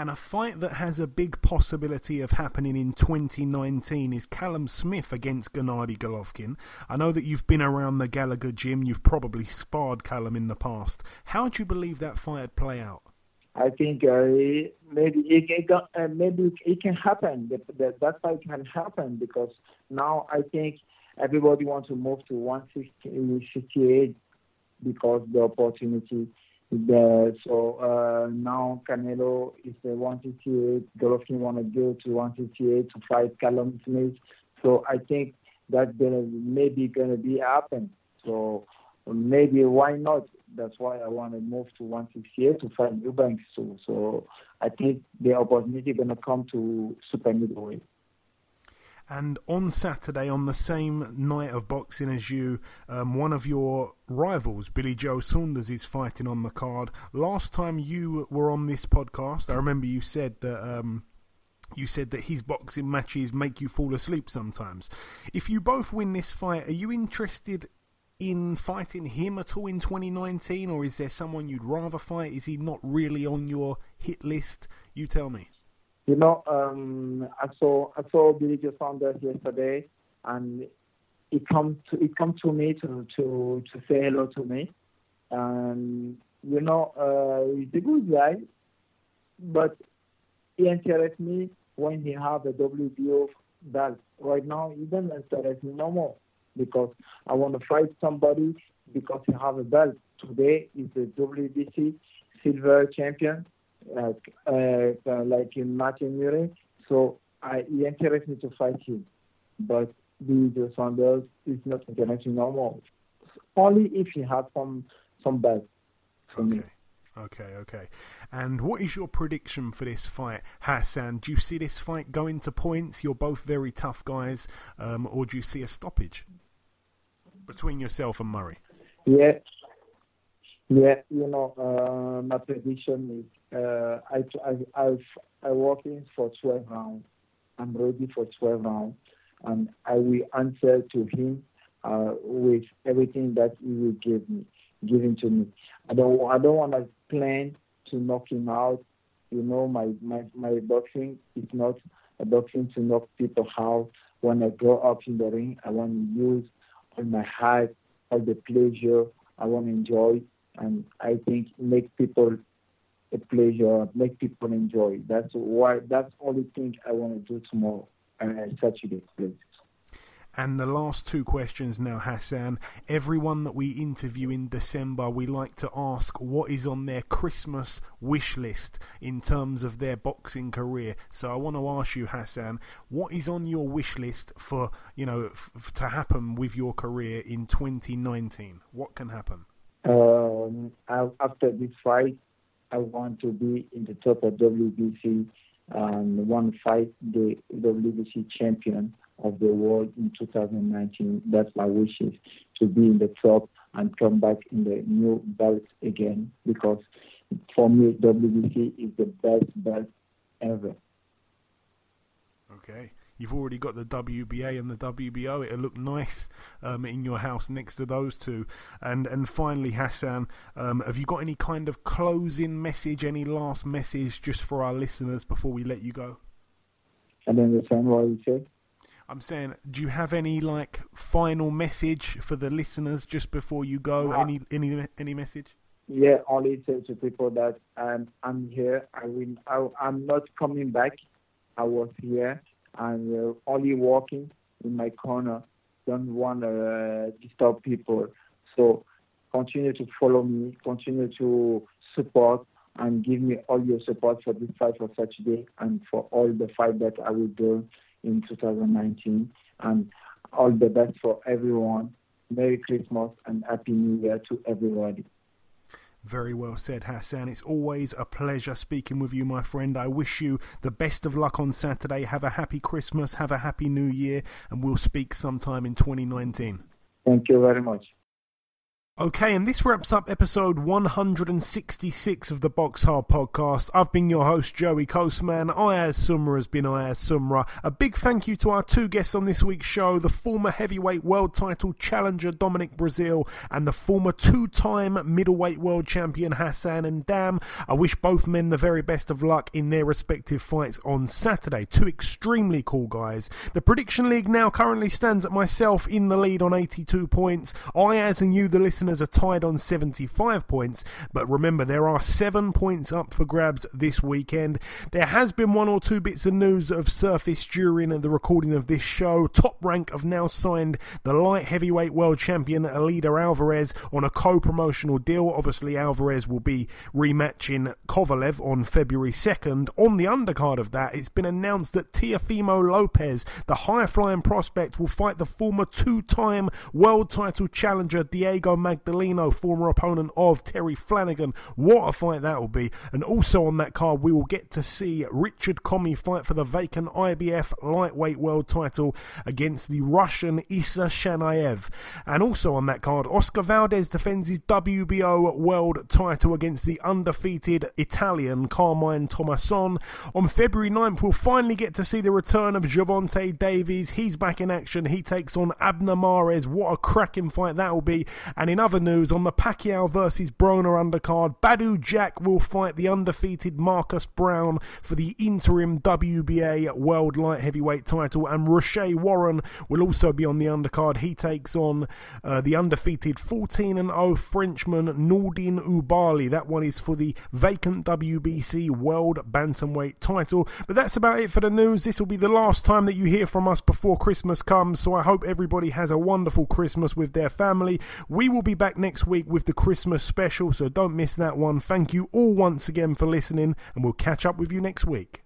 and a fight that has a big possibility of happening in 2019 is Callum Smith against Gennady Golovkin. I know that you've been around the Gallagher gym, you've probably sparred Callum in the past. How do you believe that fight would play out? I think uh, maybe it, it uh, maybe it can happen. That, that that fight can happen because now I think everybody wants to move to 168 because the opportunity Uh, now Canelo is the 168. Golovkin want to go to 168 to fight Callum Smith. So I think that's maybe gonna be happen. So maybe why not? That's why I want to move to 168 to fight Eubanks. So so I think the opportunity gonna come to super middleweight. And on Saturday, on the same night of boxing as you, um, one of your rivals, Billy Joe Saunders, is fighting on the card. Last time you were on this podcast, I remember you said that. Um, you said that his boxing matches make you fall asleep sometimes. If you both win this fight, are you interested in fighting him at all in 2019, or is there someone you'd rather fight? Is he not really on your hit list? You tell me. You know, um, I saw I saw Billy Joe Saunders yesterday, and he come to he come to me to to to say hello to me, and you know, uh, he's a good guy, but he interests me when he have a WBO belt. Right now, he doesn't interest me no more because I want to fight somebody because he have a belt. Today is the WBC silver champion like uh, like in Martin Murray. So I, he interests me to fight him, but the Saunders is not interesting no more. Only if he has some some bad okay. me. Okay, okay. And what is your prediction for this fight, Hassan? Do you see this fight going to points? You're both very tough guys, um, or do you see a stoppage between yourself and Murray? Yeah, yeah. You know, uh, my prediction is uh, I, I, I've, I walk in for 12 rounds. I'm ready for 12 rounds. And I will answer to him uh, with everything that he will give me, giving to me. I don't, I don't want to plan to knock him out. You know, my, my, my boxing is not a boxing to knock people out. When I go up in the ring, I want to use all my heart, all the pleasure. I want to enjoy, and I think make people a pleasure, make people enjoy. That's why. That's only thing I want to do tomorrow, uh, Saturday, please. And the last two questions now, Hassan. Everyone that we interview in December, we like to ask what is on their Christmas wish list in terms of their boxing career. So I want to ask you, Hassan, what is on your wish list for you know f- to happen with your career in 2019? What can happen? Um, after this fight, I want to be in the top of WBC and one fight the WBC champion of the world in 2019. That's my wishes to be in the top and come back in the new belt again because for me WBC is the best belt ever. Okay. You've already got the WBA and the WBO. It'll look nice um, in your house next to those two. And and finally, Hassan, um, have you got any kind of closing message, any last message just for our listeners before we let you go? I don't understand what you said. I'm saying, do you have any like final message for the listeners just before you go? Uh, any any any message? Yeah, only say to people that um, I'm here. I will. I, I'm not coming back. I was here and uh, only walking in my corner. Don't want to uh, disturb people. So continue to follow me. Continue to support and give me all your support for this fight for Saturday and for all the fight that I will do in 2019. And all the best for everyone. Merry Christmas and Happy New Year to everybody. Very well said, Hassan. It's always a pleasure speaking with you, my friend. I wish you the best of luck on Saturday. Have a happy Christmas, have a happy New Year, and we'll speak sometime in 2019. Thank you very much. Okay, and this wraps up episode 166 of the Box Hard podcast. I've been your host, Joey Coastman. Ayaz Sumra has been Ayaz Sumra. A big thank you to our two guests on this week's show the former heavyweight world title challenger Dominic Breazeale and the former two time middleweight world champion Hassan N'Dam. I wish both men the very best of luck in their respective fights on Saturday. Two extremely cool guys. The Prediction League now currently stands at myself in the lead on 82 points. Ayaz and you, the listener, listeners are tied on 75 points, but remember there are seven points up for grabs this weekend. There has been one or two bits of news of surface during the recording of this show. Top Rank have now signed the light heavyweight world champion Eleider Alvarez on a co-promotional deal. Obviously, Alvarez will be rematching Kovalev on February 2nd. On the undercard of that, it's been announced that Teofimo Lopez, the high-flying prospect, will fight the former two-time world title challenger Diego Magdaleno, former opponent of Terry Flanagan. What a fight that will be. And also on that card, we will get to see Richard Commey fight for the vacant IBF lightweight world title against the Russian Isa Chaniev. And also on that card, Oscar Valdez defends his WBO world title against the undefeated Italian Carmine Tommasone. On February 9th, we'll finally get to see the return of Gervonta Davis. He's back in action. He takes on Abner Mares. What a cracking fight that will be. And in other news, on the Pacquiao versus Broner undercard, Badou Jack will fight the undefeated Marcus Browne for the interim WBA World Light Heavyweight title, and Rau'shee Warren will also be on the undercard. He takes on uh, the undefeated 14 0 Frenchman Nordin Oubaali. That one is for the vacant WBC World Bantamweight title. But that's about it for the news. This will be the last time that you hear from us before Christmas comes, so I hope everybody has a wonderful Christmas with their family. We will be be back next week with the Christmas special, so don't miss that one. Thank you all once again for listening, and we'll catch up with you next week.